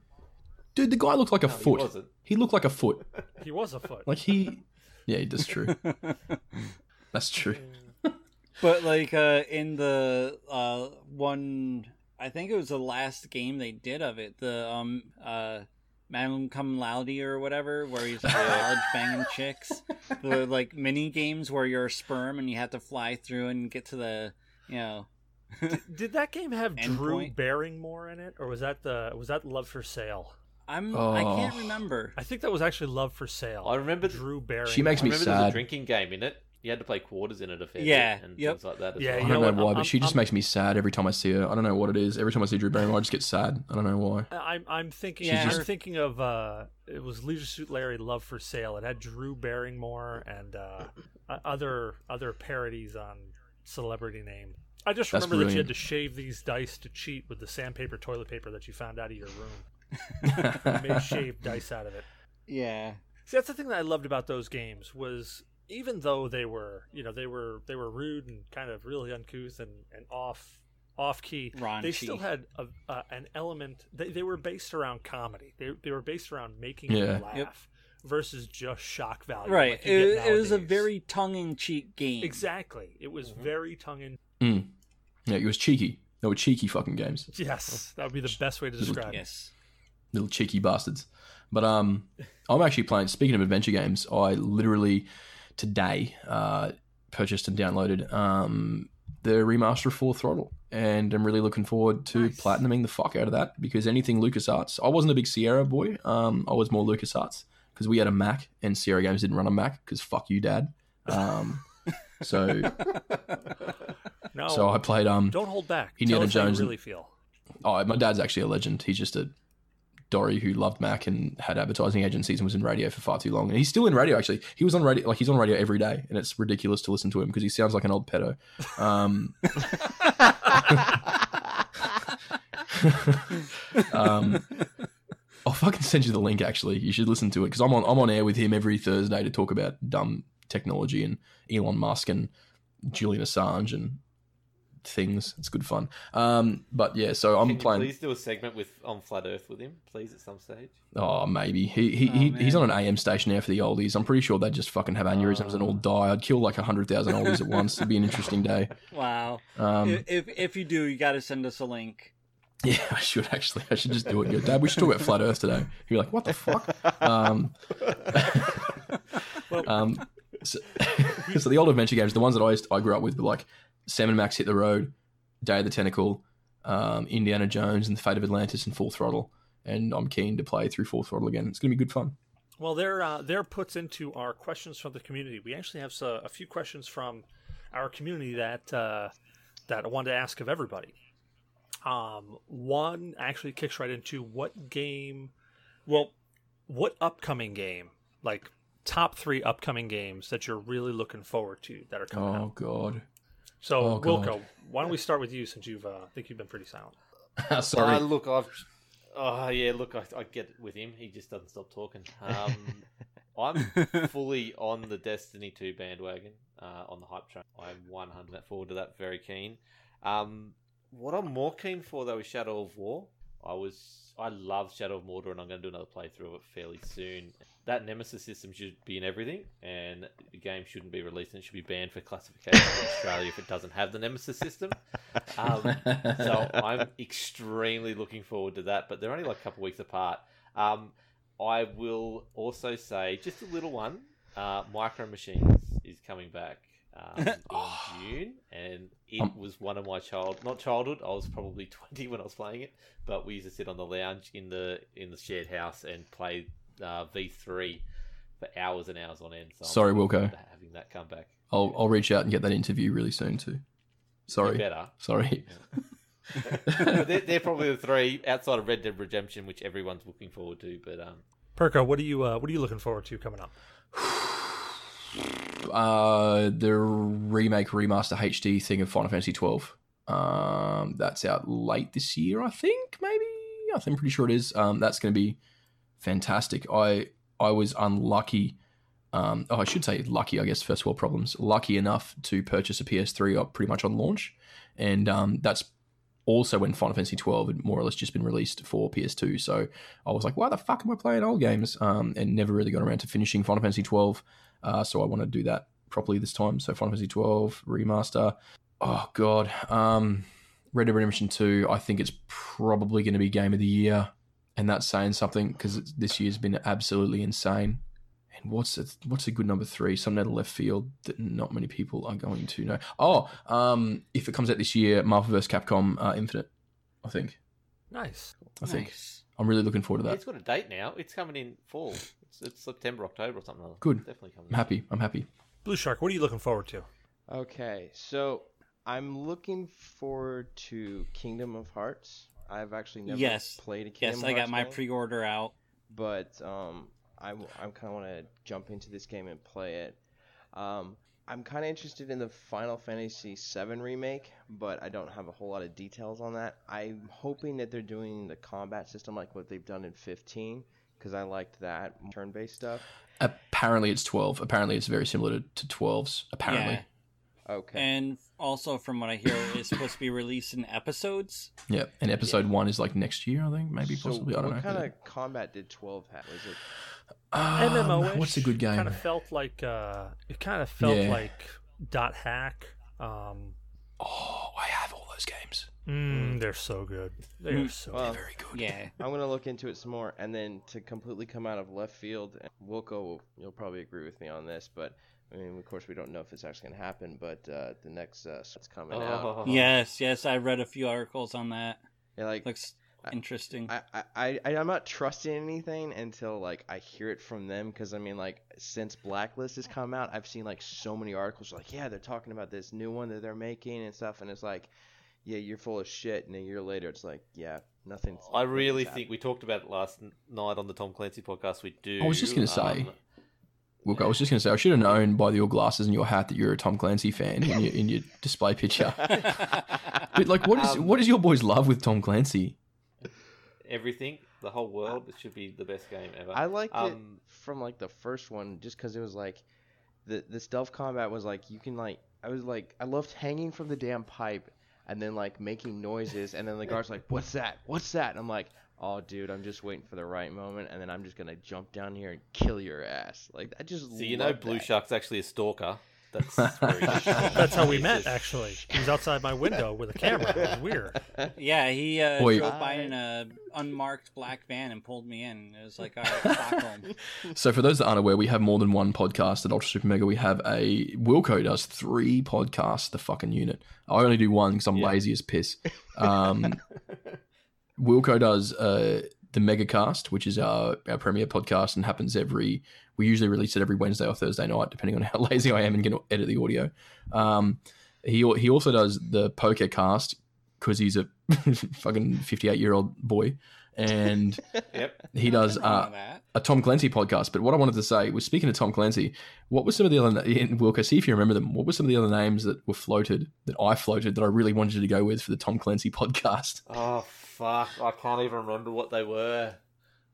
Dude, the guy looked like a No, he foot. wasn't. He looked like a foot. He was a foot. Like he, yeah, that's true. <laughs> That's true. but like uh, in the uh, one, I think it was the last game they did of it. The um uh. Magna Cum Laude or whatever, where he's in college banging chicks. The like mini games where you're a sperm and you have to fly through and get to the, you know, Did that game have <laughs> Drew Endpoint? Barrymore in it, or was that the was that Love for Sale? I'm I can't Oh. remember. I think that was actually Love for Sale. I remember. Drew Barrymore. She makes I me remember there was a sad. drinking game in it. You had to play quarters in it a fair Yeah, bit and yep. things like that. As Yeah, well. I don't know know what, why, I'm- but she just I'm- makes me sad every time I see her. I don't know what it is. Every time I see Drew Barrymore, I just get sad. I don't know why. I'm I'm thinking Yeah. I'm thinking of uh it was Leisure Suit Larry Love for Sale. It had Drew Barrymore and uh other other parodies on celebrity name. I just remember that you had to shave these dice to cheat with the sandpaper toilet paper that you found out of your room. <laughs> You made shaved dice out of it. Yeah. See, that's the thing that I loved about those games was even though they were, you know, they were they were rude and kind of really uncouth and, and off off key. They still had a, uh, an element. They, they were based around comedy. They they were based around making Yeah. you laugh Yep. versus just shock value. Right. like It, it was a very tongue in cheek game. exactly. It was very tongue in. Mm. Yeah, it was cheeky. They were cheeky fucking games. Yes, that would be the best way to describe it. Yes. Little cheeky bastards. But um, I'm actually playing. Speaking of adventure games, I literally today uh, purchased and downloaded um, the remaster of Full Throttle, and I'm really looking forward to Nice. platinuming the fuck out of that because anything LucasArts. I wasn't a big Sierra boy. Um, I was more LucasArts because we had a Mac and Sierra Games didn't run on Mac because fuck you, Dad. Um, <laughs> so No, so I played um. don't hold back. Indiana Tell us how Jones you and- really feel. Oh, my dad's actually a legend. He's just a Dory who loved Mac and had advertising agencies and was in radio for far too long. And he's still in radio. Actually, he was on radio. Like he's on radio every day, and it's ridiculous to listen to him because he sounds like an old pedo. Um, <laughs> um, I'll fucking send you the link. Actually, you should listen to it because I'm on I'm on air with him every Thursday to talk about dumb technology and Elon Musk and Julian Assange and things. It's good fun. Um, but yeah, so I'm Can you playing. please do a segment with on Flat Earth with him, please, at some stage? Oh, maybe he he, Oh, he he's on an AM station now for the oldies. I'm pretty sure they just fucking have aneurysms and all die. I'd kill like hundred thousand oldies at once. It'd be an interesting day. <laughs> Wow. Um, if, if if you do, you got to send us a link. yeah, I should actually. I should just do it. and Go, Dad, we should talk about flat Earth today. You're like, what the fuck? Um, <laughs> Well, <laughs> um, so, so the old adventure games, the ones that I used, I grew up with, were like Sam and Max hit the road, Day of the Tentacle, um, Indiana Jones, and the Fate of Atlantis, and Full Throttle. And I'm keen to play through Full Throttle again. It's going to be good fun. Well, there, uh, there puts into our questions from the community. We actually have uh, a few questions from our community that uh, that I wanted to ask of everybody. Um, one actually kicks right into what game, well, what upcoming game, like top three upcoming games that you're really looking forward to that are coming Oh out. Oh, God. So, oh, God. Wilco, why don't we start with you since you've, uh, I think you've been pretty silent. <laughs> Sorry. Uh, look, I've. Oh yeah, look, I, I get it with him. He just doesn't stop talking. Um, <laughs> I'm fully on the Destiny 2 bandwagon, uh, on the hype train. I'm 100 forward to that. Very keen. Um, what I'm more keen for though is Shadow of War. I was, I love Shadow of Mordor, and I'm going to do another playthrough of it fairly soon. That Nemesis system should be in everything, and the game shouldn't be released, and it should be banned for classification in Australia if it doesn't have the Nemesis system. Um, so <laughs> I'm extremely looking forward to that. But they're only like a couple weeks apart. Um, I will also say just a little one. Uh, Micro Machines is coming back um, <laughs> in June, and it Um, was one of my child not childhood. I was probably <laughs> 20 when I was playing it, but we used to sit on the lounge in the in the shared house and play uh, V3 for hours and hours on end. So Sorry, looking Wilco. forward having that come back. I'll I'll reach out and get that interview really soon too. You Sorry. better. Sorry. But <laughs> they're, they're probably the three outside of Red Dead Redemption, which everyone's looking forward to. But um, Perko, what are you, uh, what are you looking forward to coming up? Uh, the remake remaster HD thing of Final Fantasy twelve. Um, that's out late this year, I think. Maybe I'm pretty sure it is. Um, that's going to be fantastic. I I was unlucky. Um, oh, I should say lucky. I guess first world problems. Lucky enough to purchase a PS3 up pretty much on launch, and um, that's also when Final Fantasy 12 had more or less just been released for PS2. So I was like, why the fuck am I playing old games? Um, and never really got around to finishing Final Fantasy 12. Uh, so I want to do that properly this time. So Final Fantasy 12 remaster. Oh god, um, Red Dead Redemption 2. I think it's probably going to be game of the year, and that's saying something because this year's been absolutely insane. And what's a, what's a good number three? Something out of left field that not many people are going to know. Oh, um, if it comes out this year, Marvel vs. Capcom uh, Infinite. I think. Nice. I think Nice. I'm really looking forward to that. it's got a date now. It's coming in fall. It's, it's September, October, or something. Like. Good. Definitely coming. I'm happy. I'm happy. Blue Shark, what are you looking forward to? Okay, so I'm looking forward to Kingdom of Hearts. I've actually never Yes. played a Kingdom Yes, of I got my game, pre-order out. but um, I, w- I kind of want to jump into this game and play it. Um, I'm kind of interested in the Final Fantasy VII remake, but I don't have a whole lot of details on that. I'm hoping that they're doing the combat system like what they've done in 15, because I liked that turn-based stuff. Apparently it's 12. Apparently it's very similar to, to 12's. Apparently. Yeah. Okay. And also, from what I hear, it's supposed to be released in episodes. Yeah. And episode one is like next year, I think. Maybe so possibly. I don't what know. What kind of combat did 12 have? Was it Um, MMO. What's a good game? Kind of felt like uh, it kind of felt Yeah. like dot hack. Um, Oh, I have all those games. Mm, they're so good. They're Mm. so. Well, Very good. Yeah. I'm gonna look into it some more, and then to completely come out of left field, and Wilco, you'll probably agree with me on this, but I mean, of course, we don't know if it's actually gonna happen, but uh, the next uh, it's coming out. Oh. Yes, yes, I read a few articles on that. Yeah, like Looks I- interesting. I, I, I, I'm not trusting anything until like I hear it from them, because I mean, like since Blacklist has come out, I've seen like so many articles like, yeah, they're talking about this new one that they're making and stuff, and it's like, yeah, you're full of shit, and a year later, it's like, yeah, nothing. I really think we talked about it last n- night on the Tom Clancy podcast. We do. I was just gonna say. um, Look, I was just going to say, I should have known by your glasses and your hat that you're a Tom Clancy fan in your, in your display picture. <laughs> But like, what is Um, what is your boys' love with Tom Clancy? everything, the whole world. It should be the best game ever. I liked it Um, from like the first one just because it was like the the stealth combat was like you can like I was like I loved hanging from the damn pipe and then like making noises and then the guard's like what's that what's that and I'm like oh dude I'm just waiting for the right moment and then I'm just gonna jump down here and kill your ass like I just So you know, Blue that. Shark's actually a stalker. That's <laughs> That's how we He's met, actually. He was outside my window with a camera. It was weird. <laughs> Yeah, he uh, Wait. drove by in a unmarked black van and pulled me in. It was like, all right, Stockholm. <laughs> So for those that aren't aware, we have more than one podcast at Ultra Super Mega. We have a Wilco does three podcasts. The fucking unit. I only do one because I'm Yeah. lazy as piss. Um, Wilco does uh, the Megacast, which is our, our premiere podcast and happens every. We usually release it every Wednesday or Thursday night, depending on how <laughs> lazy I am and can edit the audio. Um, he he also does the Poker Cast because he's a <laughs> fucking 58 year old boy, and <laughs> Yep. he does uh, a Tom Clancy podcast. But what I wanted to say was speaking of Tom Clancy, what were some of the other in Wilco? See if you remember them. What were some of the other names that were floated that I floated that I really wanted you to go with for the Tom Clancy podcast? Oh fuck! I can't even remember what they were.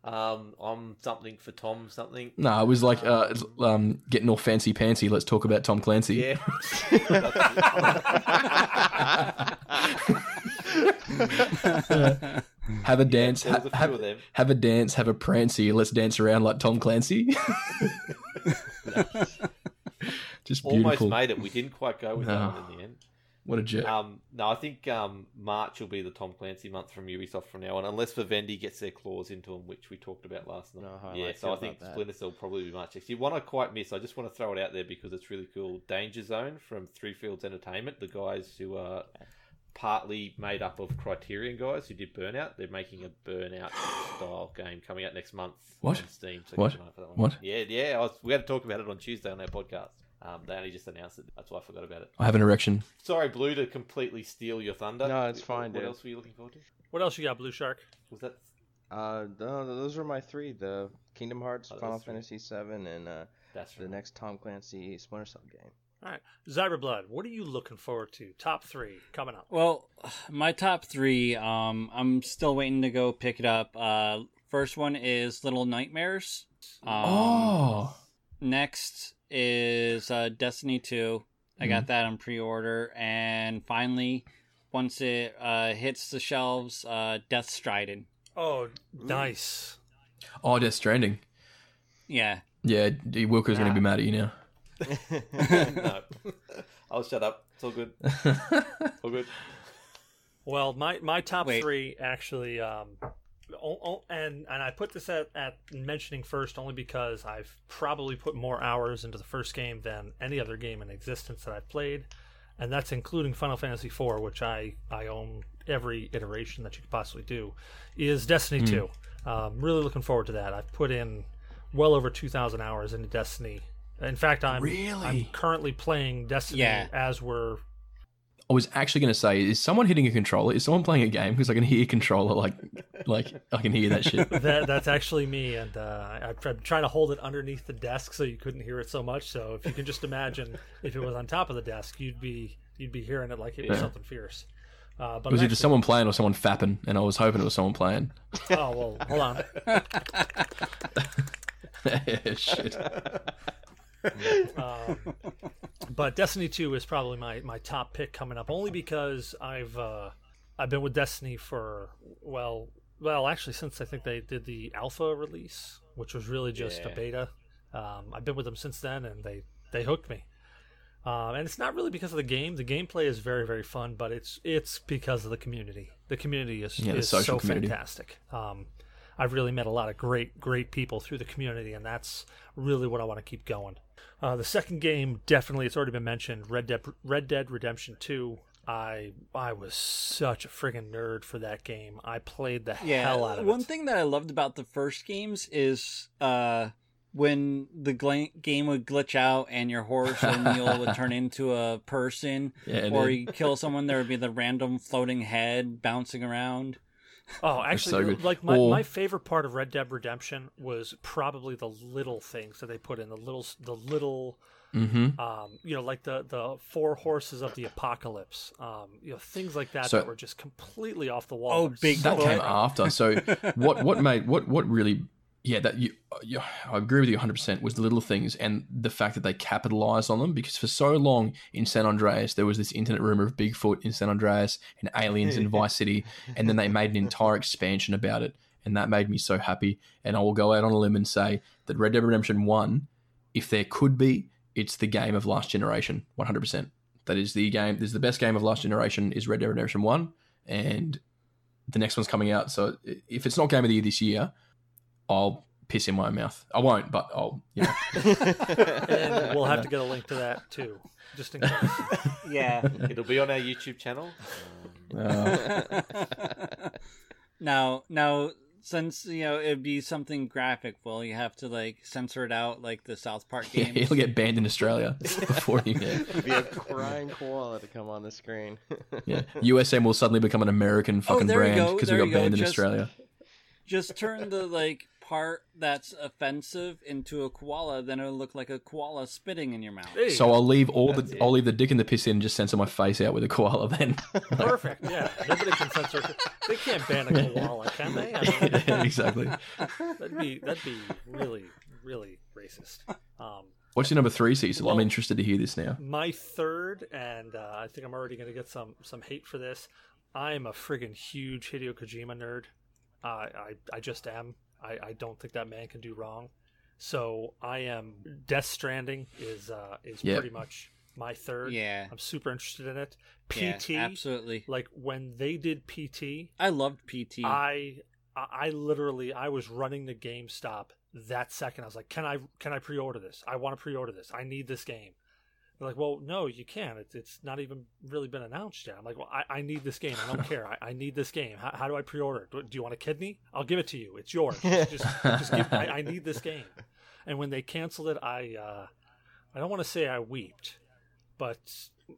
Um, I'm something for Tom something. No, it was like uh, um, getting all fancy pantsy. Let's talk about Tom Clancy. Yeah. <laughs> Have a dance. was ha- a have, have a dance. Have a prancy. Let's dance around like Tom Clancy. <laughs> <laughs> Just Almost made it. We didn't quite go with that No. in the end. What a jerk. Um, no, I think um, March will be the Tom Clancy month from Ubisoft from now on, unless Vivendi gets their claws into them, which we talked about last night. Know how I yeah, might so I think that. Splinter Cell will probably be March next. You want to quite miss? I just want to throw it out there because it's really cool. Danger Zone from Three Fields Entertainment, the guys who are partly made up of Criterion guys who did Burnout. They're making a Burnout <gasps> style game coming out next month What? on Steam. So What? keep an eye for that one. What? Yeah, yeah. I was, we had to talk about it on Tuesday on our podcast. Um, they only just announced it. That's why I forgot about it. I have an erection. Sorry, Blue, to completely steal your thunder. No, it's fine, What dude. else were you looking forward to? What else you got, Blue Shark? Was that Uh, no, those were my three: the Kingdom Hearts, Oh, Final. Fantasy VII, and uh, that's the right. next Tom Clancy Splinter Cell game. All right. Zyberblood, what are you looking forward to? Top three coming up. Well, my top three, um, I'm still waiting to go pick it up. Uh, first one is Little Nightmares. Um, oh, Next is uh, Destiny 2. I Mm-hmm. got that on pre order. And finally, once it uh, hits the shelves, uh, Death Stranding. Oh, nice. oh, Death Stranding. Yeah. Yeah, D- Wilco's going to be mad at you now. no, <laughs> I'll shut up. It's all good. <laughs> All good. Well, my, my top Wait. three actually, um, o- o- and and I put this at, at mentioning first only because I've probably put more hours into the first game than any other game in existence that I've played, and that's including Final Fantasy IV, which I I own every iteration that you could possibly do. Is Destiny Two? Um, really looking forward to that. I've put in well over two thousand hours into Destiny. In fact, I'm I'm currently playing Destiny Yeah. as we're I was actually going to say, is someone hitting a controller? Is someone playing a game? Because I can hear controller like, like I can hear that shit. <laughs> that that's actually me, and uh, I, I'm trying to hold it underneath the desk so you couldn't hear it so much. So if you can just imagine if it was on top of the desk, you'd be you'd be hearing it like it was Yeah. something fierce. Uh, but It was I'm either someone playing or someone fapping, and I was hoping it was someone playing. oh well, hold on. <laughs> yeah, shit. <laughs> Um, but Destiny Two is probably my, my top pick coming up, only because I've uh, I've been with Destiny for well well actually since I think they did the alpha release, which was really just a beta. Um, I've been with them since then, and they they hooked me. Um, and it's not really because of the game. The gameplay is very very fun, but it's it's because of the community. The community is, Yeah, the is social so community. fantastic. Um, I've really met a lot of great, great people through the community, and that's really what I want to keep going. Uh, the second game, definitely, it's already been mentioned. Red Dead, Red Dead Redemption Two. I I was such a friggin' nerd for that game. I played the Yeah. hell out of One it. One thing that I loved about the first games is uh, when the gla- game would glitch out and your horse or mule would turn <laughs> into a person, Yeah, or you kill someone, there would be the random floating head bouncing around. Oh, actually, so like my, Or- my favorite part of Red Dead Redemption was probably the little things that they put in the little the little Mm-hmm. um, you know, like the the four horses of the apocalypse, um, you know, things like that So- that were just completely off the wall. Oh, big so That came after. So <laughs> what? What made? What? What really? Yeah, that you, uh, you. I agree with you 100. percent Was the little things and the fact that they capitalized on them because for so long in San Andreas there was this internet rumor of Bigfoot in San Andreas and aliens in Vice City, and then they made an entire expansion about it, and that made me so happy. And I will go out on a limb and say that Red Dead Redemption One, if there could be, it's the game of last generation, one hundred percent. That is the game. This is the best game of last generation. Is Red Dead Redemption One, and the next one's coming out. So if it's not game of the year this year, I'll piss in my mouth. I won't, but I'll. You know. <laughs> and we'll have to get a link to that too, just in case. <laughs> Yeah. It'll be on our YouTube channel. Um, Uh, <laughs> now, now, since you know it'd be something graphic, will you have to like censor it out like the South Park yeah, games? he'll get banned in Australia before you. Yeah. It'd be a crying koala to come on the screen. yeah, USM will suddenly become an American fucking Oh, there you brand go, because we got you go, banned in just- Australia. Just turn the like part that's offensive into a koala, then it'll look like a koala spitting in your mouth. There you So go. I'll leave all That's the it. I'll leave the dick and the piss in and just censor my face out with a koala then. <laughs> perfect. Yeah, nobody can censor. They can't ban a koala, can they? I mean, <laughs> Yeah, exactly. that'd be that'd be really really racist. Um, What's your number three, Cecil? I'm Well- interested to hear this now. my third, and uh, I think I'm already going to get some some hate for this. I'm a friggin' huge Hideo Kojima nerd. Uh, I I just am. I, I don't think that man can do wrong. So I am. Death Stranding is uh, is Yep. pretty much my third. Yeah. I'm super interested in it. Yeah, PT, absolutely. like when they did PT, I loved PT. I I I literally I was running the GameStop that second. I was like, "Can I can I pre-order this? I want to pre-order this. I need this game." They're like, "Well, no, you can't. It's it's not even really been announced yet." I'm like, "Well, I, I need this game. I don't <laughs> care. I, I need this game. How, how do I pre-order? Do, do you want a kidney? I'll give it to you. It's yours. Just just, just give, I, I need this game." <laughs> And when they canceled it, I uh, I don't want to say I weeped, but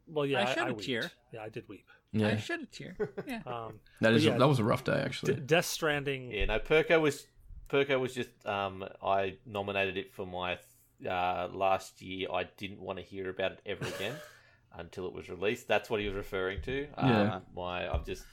well, yeah, I I, shed I a weeped. tear. Yeah, I did weep. Yeah. I Yeah, shed a tear. Yeah. <laughs> Um, that is yeah. that was a rough day D- actually. Death Stranding. yeah, no, Perko was Perko was just um, I nominated it for my uh, last year. I didn't want to hear about it ever again <laughs> until it was released. That's what he was referring to. Um, Yeah. My I've just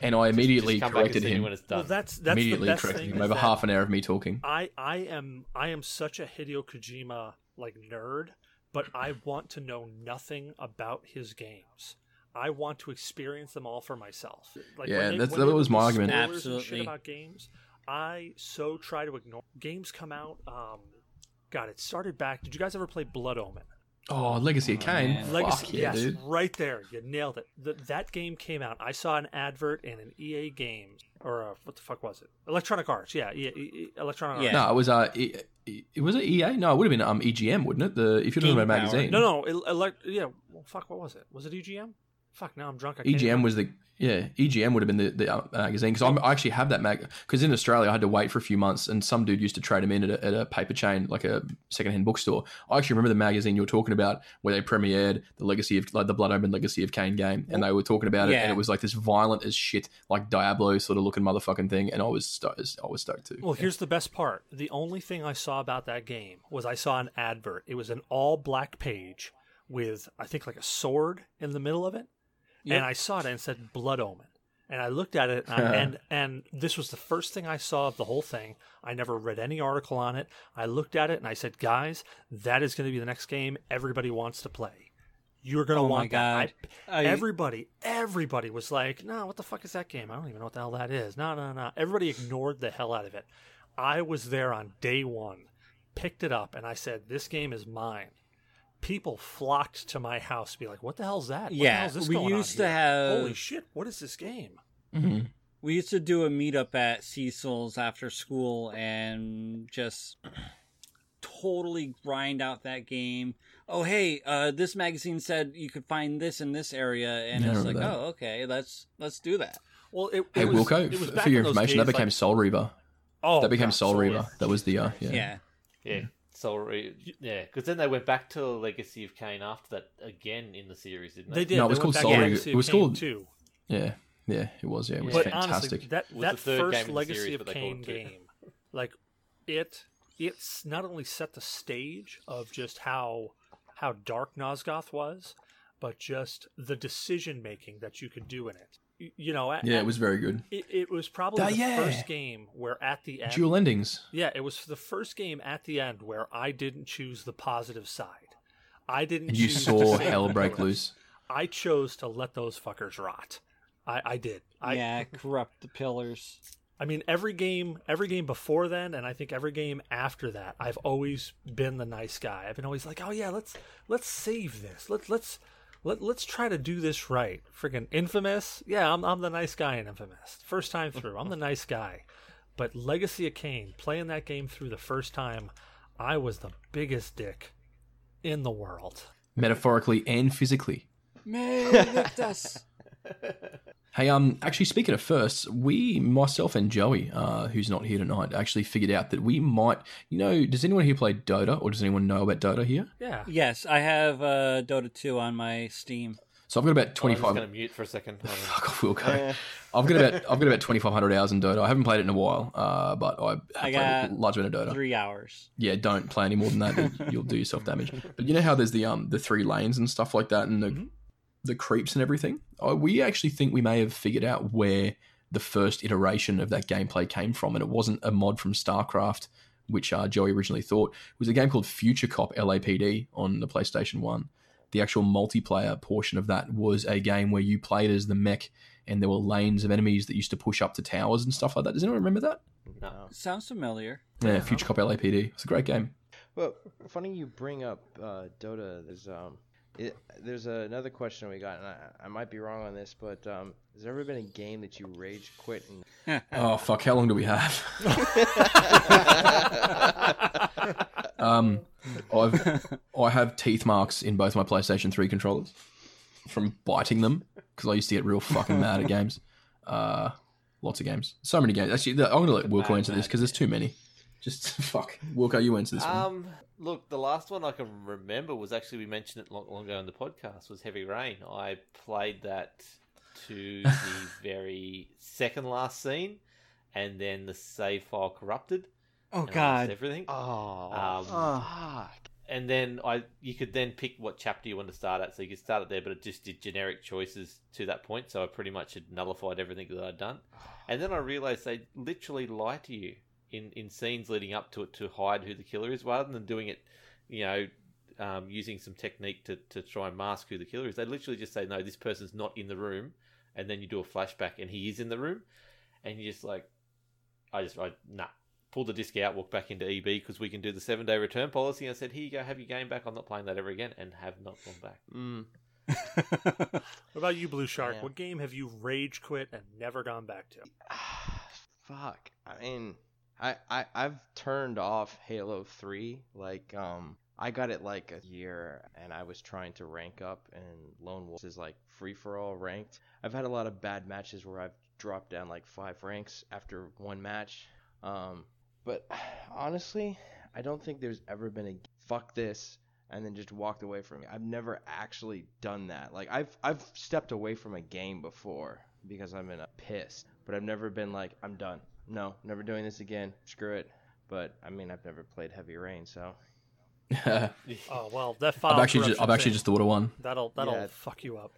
And I immediately just come back and corrected him. when it's done. Well, that's that's Immediately the best corrected thing. him over half an hour of me talking. I I am I am such a Hideo Kojima like nerd, but I want to know nothing about his games. I want to experience them all for myself. Like Yeah, they- that's- that was my argument. Absolutely. shit about games. I so try to ignore games come out. Um, God, it started back. Did you guys ever play Blood Omen? Oh, Legacy of Oh, Legacy, Fuck yeah, yes, dude. right there, you nailed it. The, that game came out. I saw an advert in an EA game, or uh, what the fuck was it? Electronic Arts, yeah, EA, E- Electronic Yeah. Arts. No, it was uh, it, it was it EA. No, it would have been um EGM, wouldn't it? The if you're talking about a magazine. No, no, el- elect. Yeah, well, fuck. What was it? Was it EGM? Fuck. Now I'm drunk. I can't EGM. Was the yeah EGM would have been the, the uh, magazine because I actually have that mag because in Australia I had to wait for a few months and some dude used to trade them in at a, at a paper chain like a secondhand bookstore. I actually remember the magazine you were talking about where they premiered the Legacy of like the Blood Omen Legacy of Kain game and they were talking about it Yeah. and it was like this violent as shit like Diablo sort of looking motherfucking thing and I was sto- I was stoked too. Well, here's the best part. The only thing I saw about that game was I saw an advert. It was an all black page with I think like a sword in the middle of it, Yep. and I saw it and it said Blood Omen. And I looked at it, and, <laughs> I, and and this was the first thing I saw of the whole thing. I never read any article on it. I looked at it and I said, "Guys, that is going to be the next game everybody wants to play. You're going to Oh want that." I- I- everybody, everybody was like, "No, what the fuck is that game? I don't even know what the hell that is." No, no, no. Everybody ignored the hell out of it. I was there on day one, picked it up, and I said, "This game is mine." People flocked to my house to be like, "What the hell's that? What the Yeah, hell's this we going on used to have- Holy shit! What is this game?" hmm We used to do a meetup at Cecil's after school and just totally grind out that game. Oh, hey, uh, this magazine said you could find this in this area, and it's like, that. oh, okay, let's let's do that. Well, it, Hey it was, Wilco, it was for your in those information, that became like- Soul Reaver. oh, that became God, Soul Soul Reaver. That was the uh, yeah. Yeah, Yeah. Sorry. Yeah, because then they went back to Legacy of Kain after that again in the series, didn't They they? did. No, it was called back Soul Reaver. It was called- too. Yeah, yeah, it was. Yeah, it was But fantastic. honestly, that was that the third first in Legacy series, of but Kain game, like it, it's not only set the stage of just how how dark Nosgoth was, but just the decision making that you could do in it. Y- You know, at, yeah, at- it was very good. It, it was probably Ah, the yeah. first game where at the end, Dual endings. yeah, it was the first game at the end where I didn't choose the positive side. I didn't. And you choose saw save hell break loose. I chose to let those fuckers rot. I, I did. I, yeah, corrupt the pillars. I mean, every game, every game before then, and I think every game after that, I've always been the nice guy. I've been always like, oh yeah, let's let's save this. Let's let's let, let's try to do this right. Freaking Infamous, yeah, I'm I'm the nice guy in Infamous. First time through, I'm the nice guy. But Legacy of Kain, playing that game through the first time, I was the biggest dick in the world. Metaphorically and physically. May with us. <laughs> Hey, um, actually, speaking of firsts, we, myself and Joey, uh, who's not here tonight, actually figured out that we might, you know, does anyone here play Dota, or does anyone know about Dota here? Yeah. Yes, I have uh, Dota 2 on my Steam. So I've got about twenty five. I'm twenty just five. going to mute for a second. <laughs> Fuck off, Wilco. Eh. I've got about <laughs> I've got about twenty five hundred hours in Dota. I haven't played it in a while, uh, but I have I played a large amount of Dota. Three hours. Yeah, don't play any more than that. you- You'll do yourself damage. <laughs> But you know how there's the um the three lanes and stuff like that, and the Mhm. The creeps and everything. Oh, we actually think we may have figured out where the first iteration of that gameplay came from, and it wasn't a mod from StarCraft, which uh, Joey originally thought it was a game called Future Cop LAPD on the PlayStation One. The actual multiplayer portion of that was a game where you played as the mech, and there were lanes of enemies that used to push up to towers and stuff like that. Does anyone remember that? No. Sounds familiar. Yeah, Future Cop LAPD. It's a great game. Well, funny you bring up uh, Dota. There's um, it, there's another question we got, and I, I might be wrong on this, but um, has there ever been a game that you rage quit and <laughs> Oh fuck! How long do we have? <laughs> um, I've I have teeth marks in both my PlayStation Three controllers from biting them because I used to get real fucking mad at <laughs> games. Uh, lots of games, so many games. Actually, the- I'm gonna let Wilco Mad, answer this because there's too many. Just <laughs> fuck, Wilco, you answer this one. Um, look, the last one I can remember was actually we mentioned it long, long ago in the podcast was Heavy Rain. I played that to <laughs> the very second last scene, and then the save file corrupted. Oh, and I lost God. everything. oh, Um, fuck. and then I you could then pick what chapter you want to start at. So you could start it there, but it just did generic choices to that point. So I pretty much had nullified everything that I'd done. <sighs> And then I realized they literally lie to you in, in scenes leading up to it to hide who the killer is, rather than doing it, you know, um, using some technique to, to try and mask who the killer is. They literally just say, no, this person's not in the room. And then you do a flashback and he is in the room. And you're just like, I just, I, nah. Pulled the disc out, walk back into EB because we can do the seven day return policy. And I said, here you go, have your game back. I'm not playing that ever again. And have not gone back. Mm. <laughs> What about you, Blue Shark? Yeah. What game have you rage quit and never gone back to? <sighs> Fuck. I mean, I, I I've turned off Halo Three. Like, um, I got it like a year, and I was trying to rank up, and Lone Wolf is like free for all ranked. I've had a lot of bad matches where I've dropped down like five ranks after one match. Um, but <sighs> honestly, I don't think there's ever been a fuck this and then just walked away from it. I've never actually done that. Like I've I've stepped away from a game before because I'm in a piss, but I've never been like I'm done. No, never doing this again. Screw it. But I mean, I've never played Heavy Rain, so Oh well, that file. I've actually just, corruption I've actually thing, just thought of one. that'll that'll Yeah. fuck you up.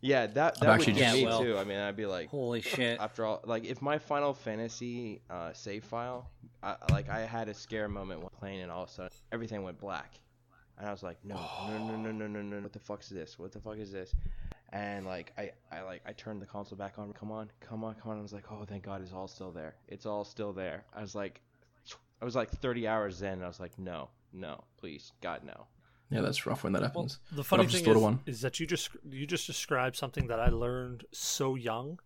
yeah, that that actually would be just- me Yeah, well- too. I mean, I'd be like, Holy shit. after all, like if my Final Fantasy uh, save file, I, like I had a scare moment when playing, and all of a sudden everything went black, and I was like, no, no, no, no, no, no, no, what the fuck's this? What the fuck is this? And like I, I like I turned the console back on. Come on, come on, come on. I was like, oh, thank God, it's all still there. It's all still there. I was like, I was like 30 hours in, and I was like, no, no, please, God, no. Yeah, that's rough when that Well, happens. the funny thing is, one. is that you just you just described something that I learned so young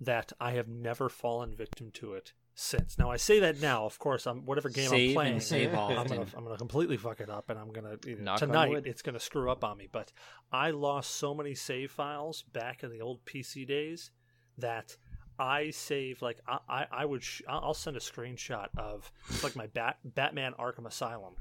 that I have never fallen victim to it since. Now I say that now, of course, I'm whatever game Save I'm playing, save I'm gonna I'm gonna completely fuck it up, and I'm gonna you know, Knock on tonight it's gonna screw up on me. But I lost so many save files back in the old PC days that. I save like I I, I would sh- I'll send a screenshot of like my Bat Batman Arkham Asylum.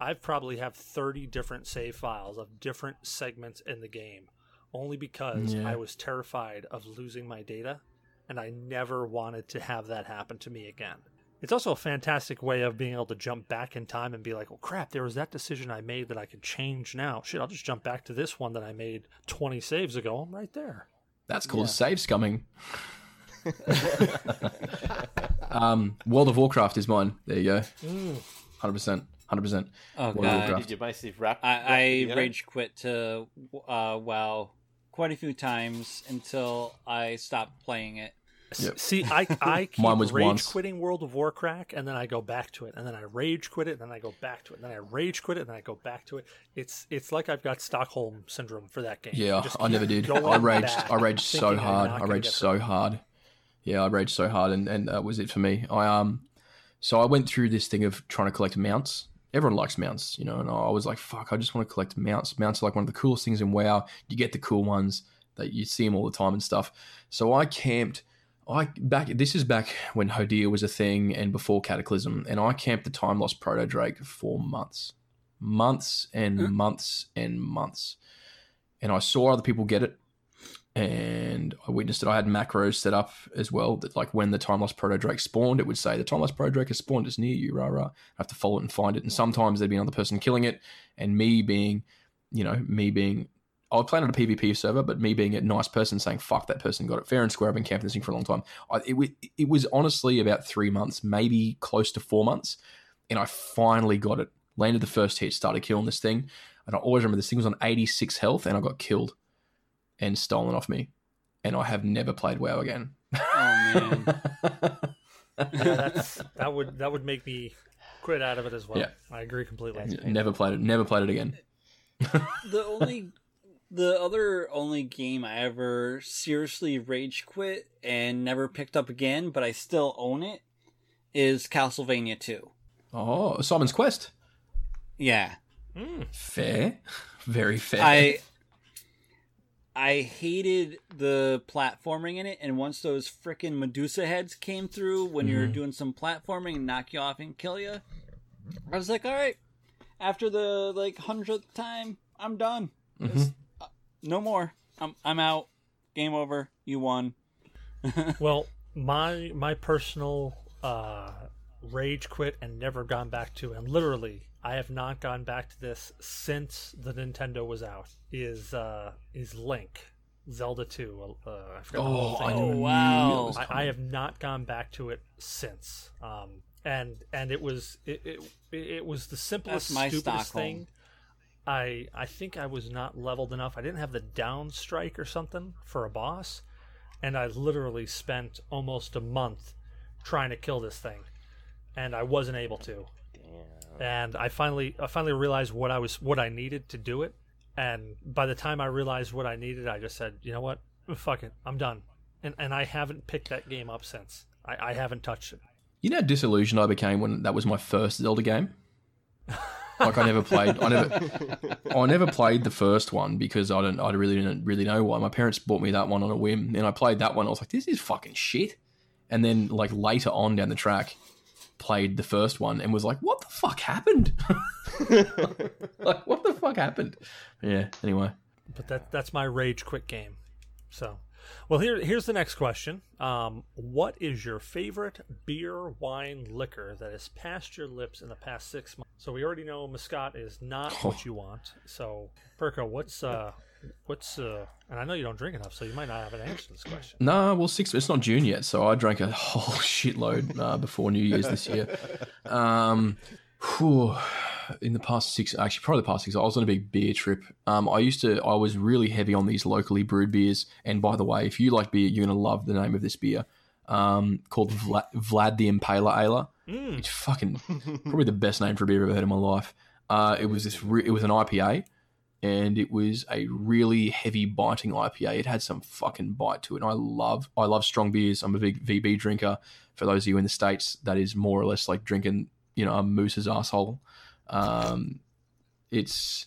I've probably have 30 different save files of different segments in the game only because Yeah. I was terrified of losing my data and I never wanted to have that happen to me again. It's also a fantastic way of being able to jump back in time and be like, "Oh crap, there was that decision I made that I could change now. Shit, I'll just jump back to this one that I made 20 saves ago. I'm right there." That's called save scumming. um, World of Warcraft is mine. There you go. Hundred percent. Hundred percent. Oh, World God. Did you massive rap? I, I video? rage quit to uh, WoW quite a few times until I stopped playing it. Yep. See, I I <laughs> keep Mine was rage once. quitting World of Warcraft, and then I go back to it, and then I rage quit it, and then I go back to it, and then I rage quit it, and then I go back to it. It's it's like I've got Stockholm syndrome for that game. Yeah, just I never did. I raged. I raged so hard. I gonna raged so hurt. hard. Yeah, I raged so hard, and, and that was it for me. I um, so I went through this thing of trying to collect mounts. Everyone likes mounts, you know, and I was like, "Fuck, I just want to collect mounts." Mounts are like one of the coolest things in WoW. You get the cool ones that you see them all the time and stuff. So I camped. I back. This is back when Hodir was a thing and before Cataclysm, and I camped the Time Lost Proto Drake for months, months and Mm. months and months, and I saw other people get it and I witnessed it. I had macros set up as well that like when the time lost proto drake spawned, it would say the time lost proto drake has spawned. It's near you, rah rah. I have to follow it and find it. And sometimes there'd be another person killing it, and me being, you know, me being. I was playing on a PvP server, but me being a nice person saying "fuck that person got it fair and square." I've been camping this thing for a long time. I, it, it was honestly about three months, maybe close to four months, and I finally got it. Landed the first hit, started killing this thing, and I always remember this thing was on 86 health, and I got killed and stolen off me, and I have never played WoW again. Oh man. <laughs> Yeah, that would that would make me quit out of it as well. Yeah. I agree completely. That's- never played it. Never played it again. <laughs> the only the other only game I ever seriously rage quit and never picked up again, but I still own it, is Castlevania 2. Oh, Simon's Quest. Yeah. Mm. Fair, <laughs> very fair. I I hated the platforming in it, and once those frickin' Medusa heads came through when you're Mhm. doing some platforming and knock you off and kill you, I was like, all right. After the like hundredth time, I'm done. Mhm. No more. I'm I'm out. Game over. You won. <laughs> Well, my my personal uh, rage quit and never gone back to, and literally I have not gone back to this since the Nintendo was out. Is uh, is Link, Zelda Two? Uh, I forgot the Oh, thing. I Oh, wow. I, I have not gone back to it since. Um, and and it was it, it, it was the simplest, my stupidest Stockholm. thing. I I think I was not leveled enough. I didn't have the down strike or something for a boss, and I literally spent almost a month trying to kill this thing, and I wasn't able to. And I finally I finally realized what I was what I needed to do it. And by the time I realized what I needed, I just said, you know what, fuck it, I'm done. And and I haven't picked that game up since. I, I haven't touched it. You know how disillusioned I became when that was my first Zelda game. Like I never played. I never. I never played the first one because I don't. I really didn't really know why. My parents bought me that one on a whim, and I played that one. I was like, "This is fucking shit." And then, like later on down the track, played the first one and was like, "What the fuck happened?" <laughs> like, what the fuck happened? Yeah. Anyway, But that that's my rage quit game. So, well here here's the next question. Um, what is your favorite beer, wine, liquor that has passed your lips in the past six months? So we already know Muscat is not what you want. So Perko, what's uh what's uh and I know you don't drink enough, so you might not have an answer to this question. no. Well, six. It's not June yet, so I drank a <laughs> whole shitload uh, before New Year's this year. Um, whew, in the past six, actually, probably the past six, I was on a big beer trip. Um, I used to, I was really heavy on these locally brewed beers. And by the way, if you like beer, you're gonna love the name of this beer. Um, called Vlad, Vlad the Impaler Ale. Mm. It's fucking probably the best name for a beer I've ever heard in my life. Uh, it was this, re- it was an IPA, and it was a really heavy biting IPA. It had some fucking bite to it. And I love, I love strong beers. I'm a big VB drinker. For those of you in the states, that is more or less like drinking, you know, a moose's asshole. Um, it's,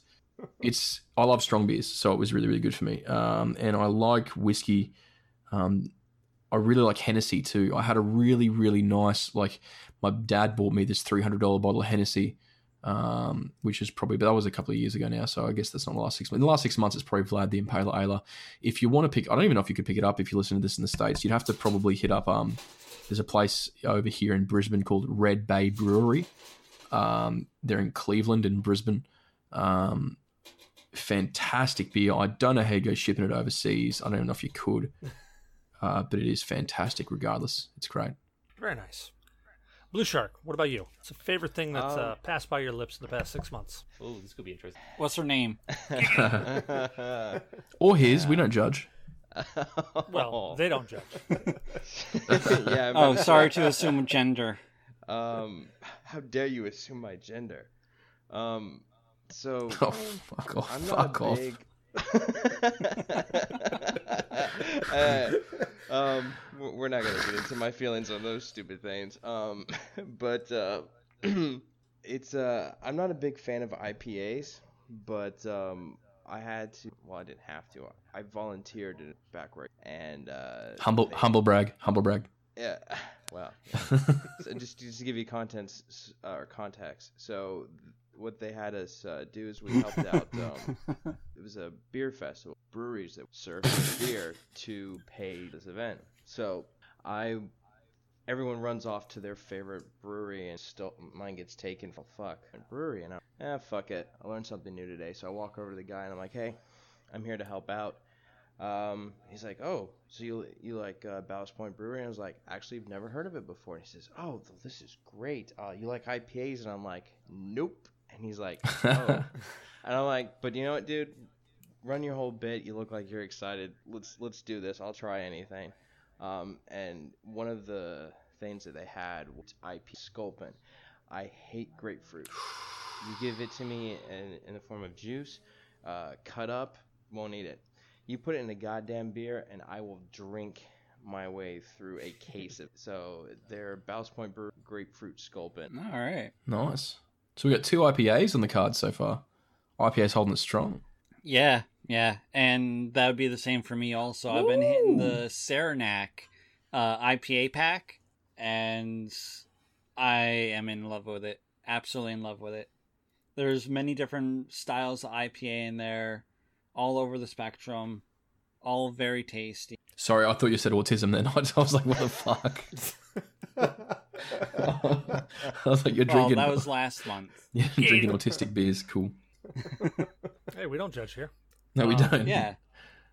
it's. I love strong beers, so it was really, really good for me. Um, and I like whiskey. Um, I really like Hennessy too. I had a really, really nice like. My dad bought me this three hundred dollar bottle of Hennessy, um, which is probably, but that was a couple of years ago now. So I guess that's not the last six months. In the last six months, it's probably Vlad the Impaler Ale. If you want to pick, I don't even know if you could pick it up if you listen to this in the states. You'd have to probably hit up. Um, there's a place over here in Brisbane called Red Bay Brewery. Um, they're in Cleveland and Brisbane. Um, fantastic beer. I don't know how you go shipping it overseas. I don't even know if you could, <laughs> uh, but it is fantastic. Regardless, it's great. Very nice. Blue Shark, what about you? It's a favorite thing that's Um, uh, passed by your lips in the past six months. Oh, this could be interesting. What's her name? <laughs> Or his. We don't judge. <laughs> Well, they don't judge. <laughs> yeah. Oh, sorry to assume gender. Um, how dare you assume my gender? Um, so Oh, fuck off. I'm fuck not a off. Uh, um, we're not gonna get into my feelings on those stupid things. Um, <laughs> but uh, <clears throat> it's uh, I'm not a big fan of IPAs, but um, I had to. Well, I didn't have to. I volunteered in back right, and uh, Humble, they- humble brag. Humble brag. Yeah. <sighs> Well, <laughs> so just, just to give you contents uh, or context, so what they had us uh, do is we helped out. <laughs> Um, it was a beer festival, breweries that served beer to pay this event. So I, everyone runs off to their favorite brewery, and still mine gets taken for fuck brewery, and I'm ah fuck it. I learned something new today, so I walk over to the guy and I'm like, hey, I'm here to help out. Um, he's like, oh, so you you like uh, Ballast Point Brewery? And I was like, actually, I've never heard of it before. And he says, oh, this is great. Uh, you like IPAs? And I'm like, nope. And he's like, <laughs> oh. and I'm like, but you know what, dude? Run your whole bit. You look like you're excited. Let's let's do this. I'll try anything. Um, and one of the things that they had was IP Sculpin. I hate grapefruit. You give it to me in, in the form of juice, uh, cut up, won't eat it. You put it in a goddamn beer, and I will drink my way through a case of. So they're Ballast Point Brew Grapefruit Sculpin. All right. Nice. So we got two IPAs on the card so far. IPA's holding it strong. Yeah, yeah, and that would be the same for me. Also, I've been hitting the Saranac uh, IPA pack, and I am in love with it. Absolutely in love with it. There's many different styles of IPA in there, all over the spectrum, all very tasty. Sorry, I thought you said autism then. <laughs> I was like, what the fuck? <laughs> <laughs> I was like, you're Well, drinking, that was last month. <laughs> yeah, drinking autistic <laughs> beers. Cool. hey, we don't judge here. No, we Uh, don't. Yeah,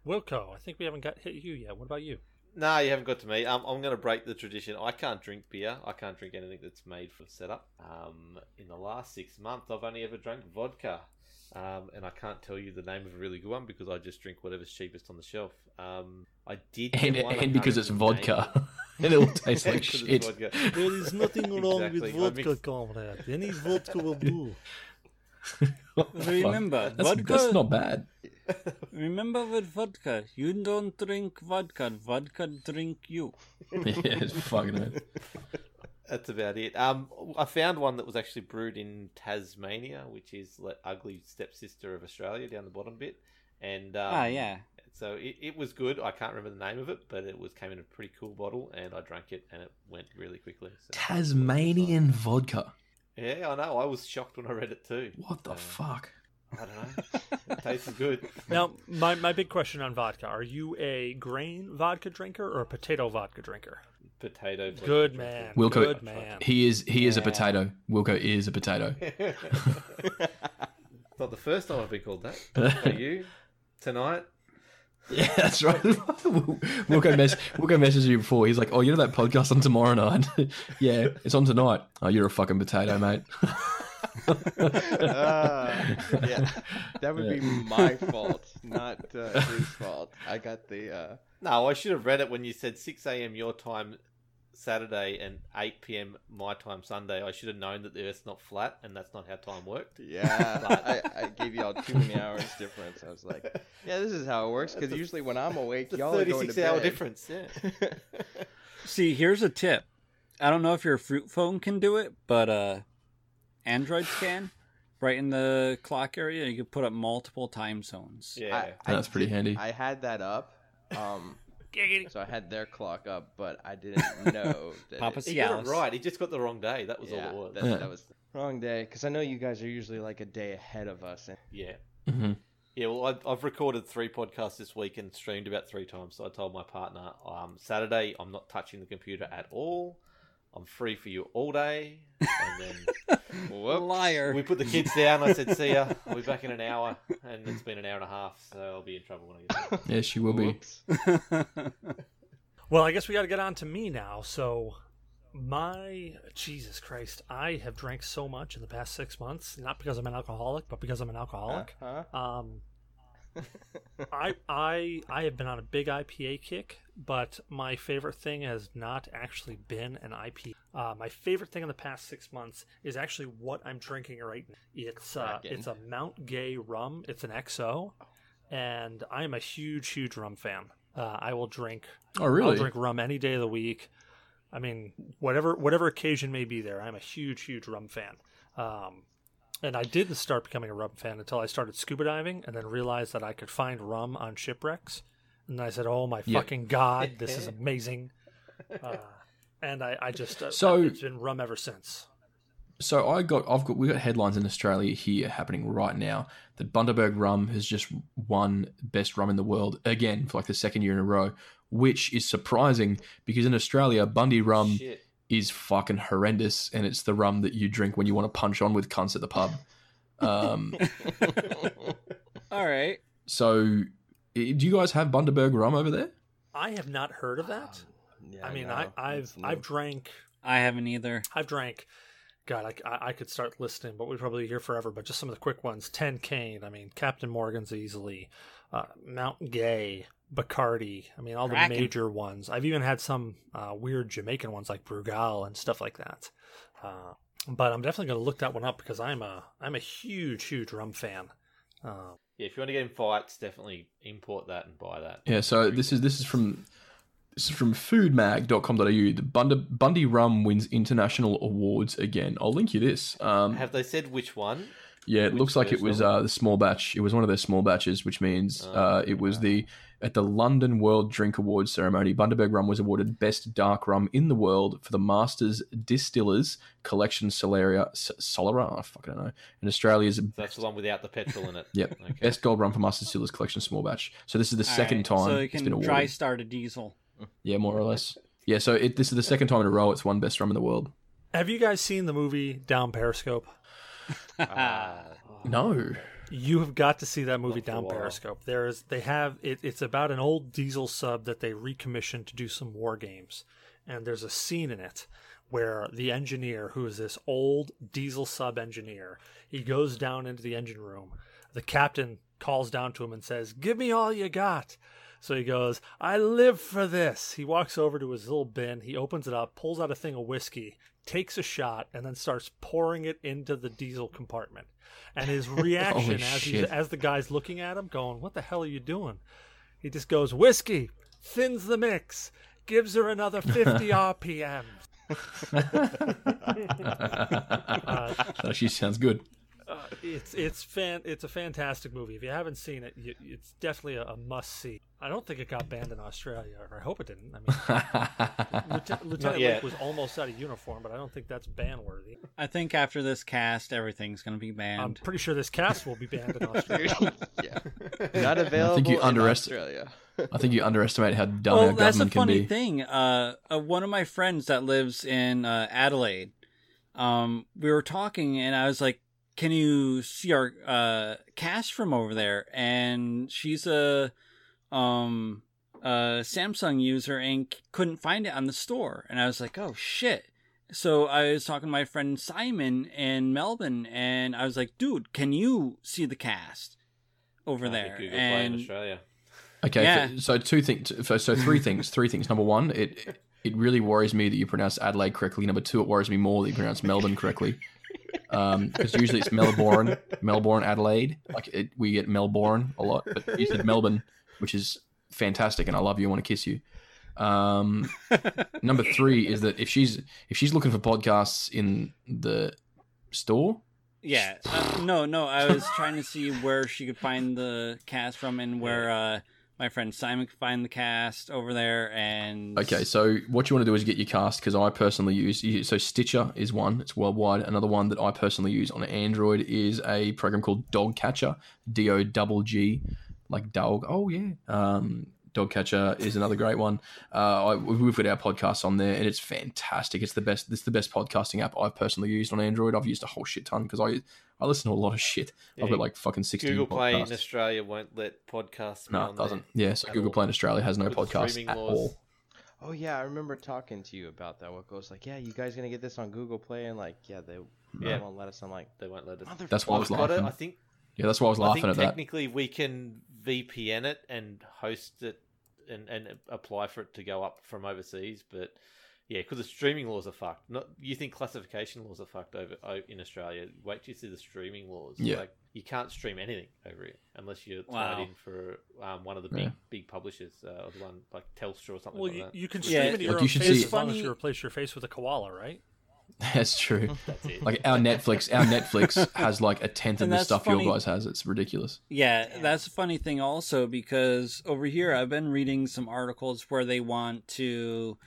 Wilco, I think we haven't got hit you yet. What about you? No, you haven't got to me. Um, I'm going to break the tradition. I can't drink beer. I can't drink anything that's made for setup. Um, in the last six months, I've only ever drank vodka. Um, and I can't tell you the name of a really good one because I just drink whatever's cheapest on the shelf. Um, I did. get And, one, and can't because it's remember the name. vodka. <laughs> and it all tastes <laughs> like shit. <laughs> There is nothing wrong Exactly. with vodka, mixed- comrade. Any vodka will do. What the fuck? Remember, that's, vodka- that's not bad. remember with vodka, you don't drink vodka. Vodka drink you. yeah, it's fucking it. That's about it. Um, I found one that was actually brewed in Tasmania, which is the ugly stepsister of Australia down the bottom bit. And um, ah, yeah. So it, it was good. I can't remember the name of it, but it was came in a pretty cool bottle, and I drank it, and it went really quickly. So, Tasmanian vodka. yeah, I know. I was shocked when I read it too. What the Uh, fuck? I don't know. it tastes good. <laughs> Now, my, my big question on vodka are you a grain vodka drinker or a potato vodka drinker? Potato. Good man. Wilco- Good man. He is he is a potato. Wilco is a potato. <laughs> Not the first time I've been called that. <laughs> Are you tonight? Yeah, that's right. we'll <laughs> Wilco, mess- Wilco messaged you before. He's like, "Oh, you know that podcast on tomorrow night? yeah, it's on tonight. Oh, you're a fucking potato, mate. Ah, yeah, that would be my fault, not uh, his fault. I got the. Uh, No, I should have read it when you said 6 a.m. your time Saturday and 8 p.m. my time Sunday. I should have known that the Earth's not flat and that's not how time worked. yeah, I, <laughs> I gave y'all too many hours difference. I was like, <laughs> yeah, this is how it works. Because usually when I'm awake, It's y'all are going to 36 hour difference. Yeah. <laughs> See, here's a tip. I don't know if your fruit phone can do it, but uh Androids can. Right in the clock area, you can put up multiple time zones. yeah. I, I That's pretty did- handy. I had that up. Um, so I had their clock up, but I didn't know <laughs> that. Papa it, he got it right. He just got the wrong day. That was yeah, all it was. That, that was wrong day. Because I know you guys are usually like a day ahead of us. And Yeah. Mm-hmm. Yeah, well, I've, I've recorded three podcasts this week and streamed about three times. So I told my partner, um, Saturday, I'm not touching the computer at all. I'm free for you all day. And then <laughs> Whoops. Liar. we put the kids down. I said, see ya. I'll be back in an hour. And it's been an hour and a half. So I'll be in trouble when I get back. <laughs> Yes, you will be. Whoops. <laughs> Well, I guess we got to get on to me now. So, my Jesus Christ, I have drank so much in the past six months. Not because I'm an alcoholic, but because I'm an alcoholic. Huh? Um, I I I have been on a big IPA kick, but my favorite thing has not actually been an IPA. Uh, my favorite thing in the past six months is actually what I'm drinking right now. It's uh, it's a Mount Gay rum. It's an XO, and I am a huge huge rum fan. Uh, I will drink. Oh, I'll really? drink rum any day of the week. I mean, whatever whatever occasion may be there, I'm a huge huge rum fan. Um, and I didn't start becoming a rum fan until I started scuba diving, and then realized that I could find rum on shipwrecks. And I said, "Oh my Yep. fucking god, this is <laughs> amazing!" Uh, and I, I just uh, So- it's been rum ever since. So I got, I've got, we got headlines in Australia here happening right now that Bundaberg Rum has just won best rum in the world again for like the second year in a row, which is surprising because in Australia Bundy rum Shit. Is fucking horrendous, and it's the rum that you drink when you want to punch on with cunts at the pub. Um, <laughs> All right. so, do you guys have Bundaberg rum over there? I have not heard of that. Yeah, I mean, no, I, I've it's new. I've drank I haven't either. I've drank. God, I, I, I could start listing, but we'd probably be here forever. But just some of the quick ones: Ten Cane. I mean, Captain Morgan's easily. Uh, Mount Gay, Bacardi. I mean, all the major ones. I've even had some uh, weird Jamaican ones like Brugal and stuff like that. Uh, but I'm definitely going to look that one up because I'm a I'm a huge huge rum fan. Uh, Yeah, if you want to get in fights, definitely import that and buy that. Yeah, so this is this is from this is from foodmag.com.au. The Bundy, Bundy rum wins international awards again. I'll link you this. Um, Have they said which one? yeah, it which looks like it was version? uh, the small batch. It was one of their small batches, which means Oh, uh, it was the at the London World Drink Awards ceremony. Bundaberg rum was awarded best dark rum in the world for the Masters Distillers Collection Solaria S- Solara. I fucking don't know. And Australia's That's the one without the petrol in it. <laughs> Yep. Okay. best gold rum for Masters Distillers Collection small batch. So this is the second All right, time So you it's can been awarded. dry start a diesel. Yeah, more or less. Yeah, so it, this is the second time in a row it's won best rum in the world. have you guys seen the movie Down Periscope? <laughs> Ah, No. You have got to see that movie Not down. Periscope. There is they have it, it's about an old diesel sub that they recommissioned to do some war games. And there's a scene in it where the engineer, who is this old diesel sub engineer, he goes down into the engine room. The captain calls down to him and says, Give me all you got. So he goes, I live for this. He walks over to his little bin, he opens it up, pulls out a thing of whiskey, takes a shot, and then starts pouring it into the diesel compartment. And his <laughs> reaction as he's, as the guy's looking at him, going, "What the hell are you doing?" He just goes, "Whiskey thins the mix, gives her another fifty <laughs> RPM." <laughs> that actually sounds good. Uh, it's it's fan it's a fantastic movie. If you haven't seen it, you, it's definitely a, a must see. I don't think it got banned in Australia, or I hope it didn't. I mean, <laughs> Lieutenant, Lieutenant yet. Was almost out of uniform, but I don't think that's ban worthy. I think after this cast, everything's going to be banned. I'm pretty sure this cast will be banned in <laughs> Australia. yeah, not available you in Australia. I think you underestimate how dumb well, our that's the government can funny be. thing. Uh, uh, one of my friends that lives in uh, Adelaide, um, we were talking, and I was like, "Can you see our uh, cast from over there?" And she's a um, a Samsung user and couldn't find it on the store. And I was like, "Oh shit!" So I was talking to my friend Simon in Melbourne, and I was like, "Dude, can you see the cast over I there?" Google Play in and Australia. Okay, Yeah. so, so two things. So, so three things. Three things. Number one, it it really worries me that you pronounce Adelaide correctly. Number two, it worries me more that you pronounce Melbourne correctly. Because usually it's Melbourne, Melbourne, Adelaide. Like it, we get Melbourne a lot, but you said Melbourne, which is fantastic, and I love you. I want to kiss you. Um, number three is that if she's if she's looking for podcasts in the store, Yeah. Uh, no, no. I was trying to see where she could find the cast from and where uh, my friend Simon could find the cast over there. And Okay, so what you want to do is get your cast because I personally use so Stitcher is one, it's worldwide. Another one that I personally use on Android is a program called Dogcatcher, D O double G, like dog. Oh yeah, um, Dogcatcher is another great one. Uh, I, we've got our podcast on there, and it's fantastic. It's the best. It's the best podcasting app I've personally used on Android. I've used a whole shit ton because I I listen to a lot of shit. I've got like fucking sixty. Google Play in podcasts. Australia won't let podcasts. No, it doesn't. Yeah, so Google all. Play in Australia has no With podcasts at laws. all. Oh yeah, I remember talking to you about that. What goes like, yeah, you guys gonna get this on Google Play, and like, yeah, they, they Yeah. won't let us. I'm like, They won't let us. mother. That's what I was I've got it. laughing. I think Yeah, that's why I was I laughing think at that. technically we can VPN it and host it and, and apply for it to go up from overseas, but yeah, because the streaming laws are fucked. Not you think classification laws are fucked over in Australia? Wait till you see the streaming laws. Yeah. like you can't stream anything over here unless you're tied Wow. in for um, one of the big Yeah. big publishers, uh, or the one like Telstra or something Well, like you, that. you can Yeah, stream it to your like own you should face see- as long as you replace your face with a koala, right? <laughs> That's true. <laughs> That's it. Like our Netflix, our Netflix <laughs> has like a tenth of the stuff funny. your guys has. It's ridiculous. Yeah, that's a funny thing also because over here I've been reading some articles where they want to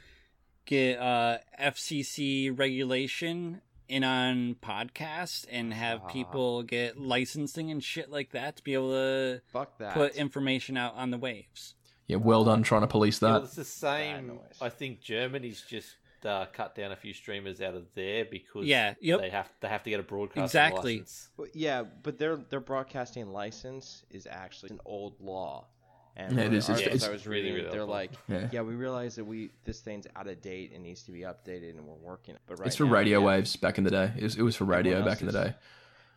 get uh, FCC regulation in on podcasts and have Ah. people get licensing and shit like that to be able to Fuck that. put information out on the waves. Yeah, well done trying to police Yeah, well, that. it's the same. I think Germany's just uh, cut down a few streamers out of there because Yeah, yep. they have they have to get a broadcast Exactly. license. Well, yeah, but their their broadcasting license is actually an old law. And Yeah, it one of is. the It's- articles it's I was really, reading, really they're like, <laughs> Yeah. yeah, we realize that we this thing's out of date and needs to be updated, and we're working. But right it's for now, radio yeah, waves back in the day. It was, it was for radio Everyone back in the day. is-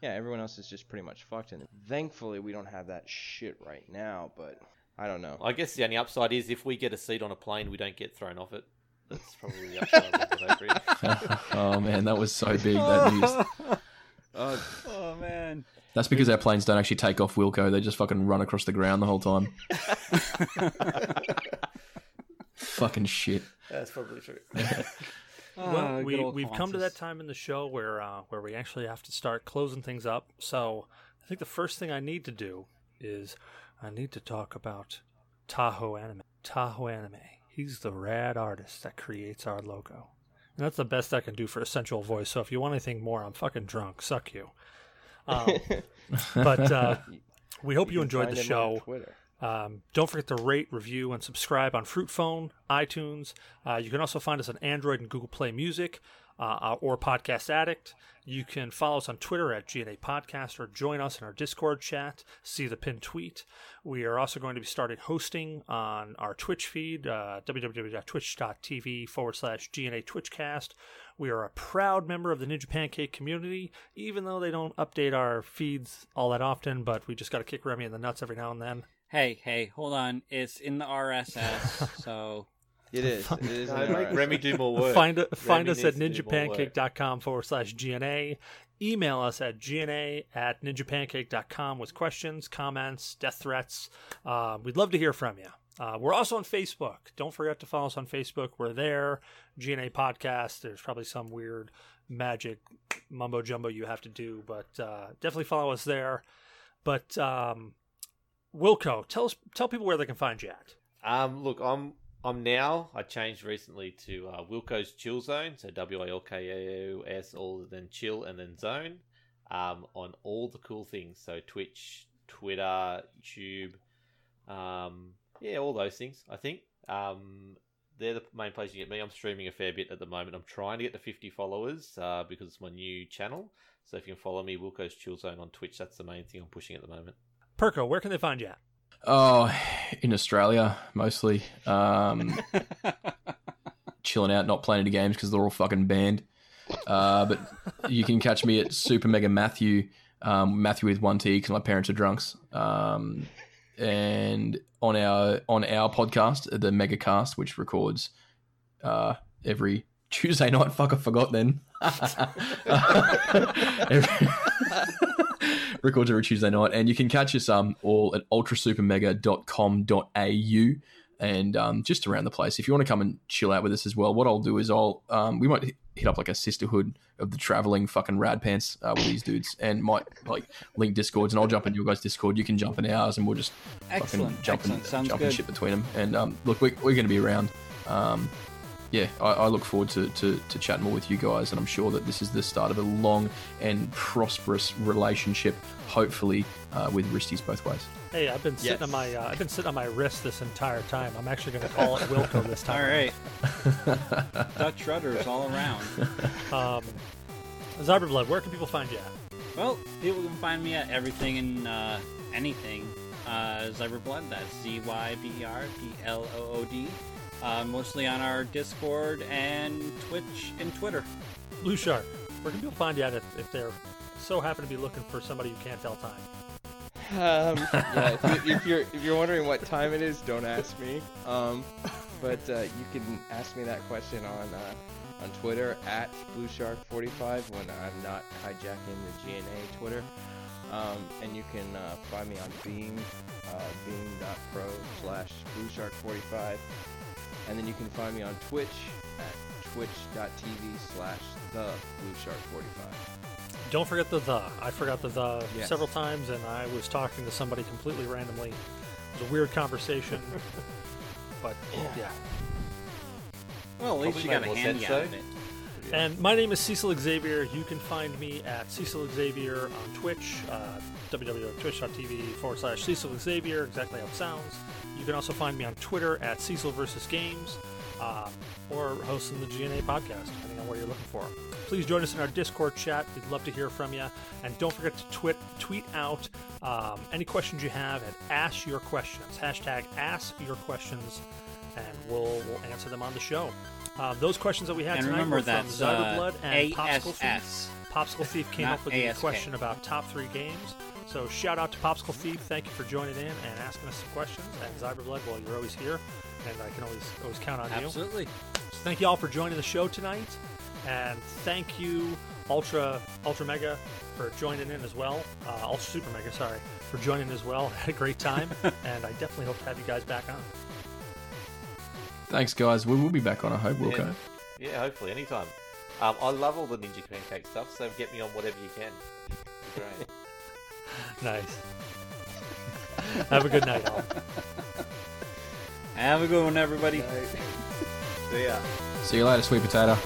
Yeah, everyone else is just pretty much fucked. And thankfully, we don't have that shit right now. But I don't know. I guess the only upside is if we get a seat on a plane, we don't get thrown off it. That's probably the upside. of it, I agree. <laughs> oh man, that was so big that <laughs> news. Uh, Oh man. That's because our planes don't actually take off Wilco. They just fucking run across the ground the whole time. <laughs> fucking shit. That's probably true. Ah, well, good we, we've come to that time in the show where uh, where we actually have to start closing things up. So I think the first thing I need to do is I need to talk about Tahoe Anime. Tahoe Anime. He's the rad artist that creates our logo. And that's the best I can do for a sensual voice. So if you want anything more, I'm fucking drunk. Suck you. Um, <laughs> but uh, we hope you, can enjoyed the show. Um, don't forget to rate, review, and subscribe on Fruit Phone, iTunes. Uh, you can also find us on Android and Google Play Music uh, or Podcast Addict. You can follow us on Twitter at GNA Podcast or join us in our Discord chat. See the pinned tweet. We are also going to be starting hosting on our Twitch feed, uh, www.twitch.tv forward slash GNA Twitchcast. We are a proud member of the Ninja Pancake community, even though they don't update our feeds all that often, but we just got to kick Remy in the nuts every now and then. Hey, hey, hold on. It's in the RSS, <laughs> so It is. It is. No, make <laughs> Remy do more work. Find find us at needs to do more ninjapancake.com forward slash GNA. Email us at GNA at ninjapancake.com with questions, comments, death threats. Uh, we'd love to hear from you. Uh, we're also on Facebook. Don't forget to follow us on Facebook. We're there. GNA Podcast. There's probably some weird magic mumbo jumbo you have to do, but uh, definitely follow us there. But um, Wilco, tell us, tell people where they can find you at. Um, look, I'm I'm now. I changed recently to uh, Wilko's Chill Zone, so W I L K O S, all then chill and then zone. Um, on all the cool things, so Twitch, Twitter, YouTube, um, yeah, all those things. I think um, they're the main places you get me. I'm streaming a fair bit at the moment. I'm trying to get to 50 followers uh, because it's my new channel. So if you can follow me, Wilko's Chill Zone on Twitch, that's the main thing I'm pushing at the moment. Perko, where can they find you at? Oh, in Australia mostly. Um, <laughs> chilling out, not playing any games because they're all fucking banned. Uh, but you can catch me at Super Mega Matthew, um, Matthew with one T because my parents are drunks. Um, and on our on our podcast, the Megacast, which records uh, every Tuesday night. <laughs> Fuck, I forgot then. Every- <laughs> records every Tuesday night, and you can catch us um all at ultrasupermega.com.au and um, just around the place. If you want to come and chill out with us as well, what I'll do is I'll um, we might hit up like a sisterhood of the traveling fucking rad pants uh, with these dudes, and might like link discords, and I'll jump in your guys' discord. You can jump in ours, and we'll just excellent. fucking jump excellent. and Sounds jump good. and shit between them. And um, look, we, we're going to be around. Um, yeah, I, I look forward to, to, to chatting more with you guys, and I'm sure that this is the start of a long and prosperous relationship, hopefully uh, with wristies both ways. Hey, I've been sitting Yes. on my uh, I've been sitting on my wrist this entire time. I'm actually going to call it Wilco this time. All right. <laughs> Dutch rudders all around. Um, Zyberblood, where can people find you at? Well, people can find me at everything and uh, anything. Uh, Zyberblood, that's Z Y B E R B L O O D. Uh, mostly on our Discord and Twitch and Twitter. Blue Shark, where can people find you at if, if they're so happen to be looking for somebody who can't tell time? Um, <laughs> yeah, if, you, if you're if you're wondering what time it is, don't ask me. Um, but uh, you can ask me that question on uh, on Twitter at BlueShark45 when I'm not hijacking the GNA Twitter. Um, and you can uh, find me on Beam, uh, beam.pro slash BlueShark45. And then you can find me on Twitch at twitch.tv slash the BlueShark45. Don't forget the the. I forgot the the Yes. several times, and I was talking to somebody completely randomly. It was a weird conversation, <laughs> but yeah. Well, at least Probably you got made a more And my name is Cecil Xavier. You can find me at Cecil Xavier on Twitch, uh, www.twitch.tv forward slash Cecil Xavier, exactly how it sounds. You can also find me on Twitter at Cecil versus Games, uh, or hosting the GNA podcast, depending on what you're looking for. Please join us in our Discord chat. We'd love to hear from you. And don't forget to twit, tweet out um, any questions you have and ask your questions. Hashtag ask your questions, and we'll, we'll answer them on the show. Uh, those questions that we had And tonight remember were from that's uh, Zyberblood and Popsicle Thief. ASS. Popsicle Thief came Not up with a ASK. question about top three games. So shout out to Popsicle Thief. Thank you for joining in and asking us some questions. And Zyberblood, well, you're always here, and I can always always count on you. Absolutely. So thank you all for joining the show tonight, and thank you Ultra Ultra Mega for joining in as well. Uh, Ultra Super Mega, sorry, for joining as well. <laughs> Had a great time, <laughs> and I definitely hope to have you guys back on. Thanks, guys. We will be back on. I hope, Wilco. Yeah, yeah, hopefully, anytime. Um, I love all the Ninja Pancake stuff, so get me on whatever you can. Great. <laughs> Nice. have a good night, all. Have a good one, everybody. See ya. See you later, sweet potato.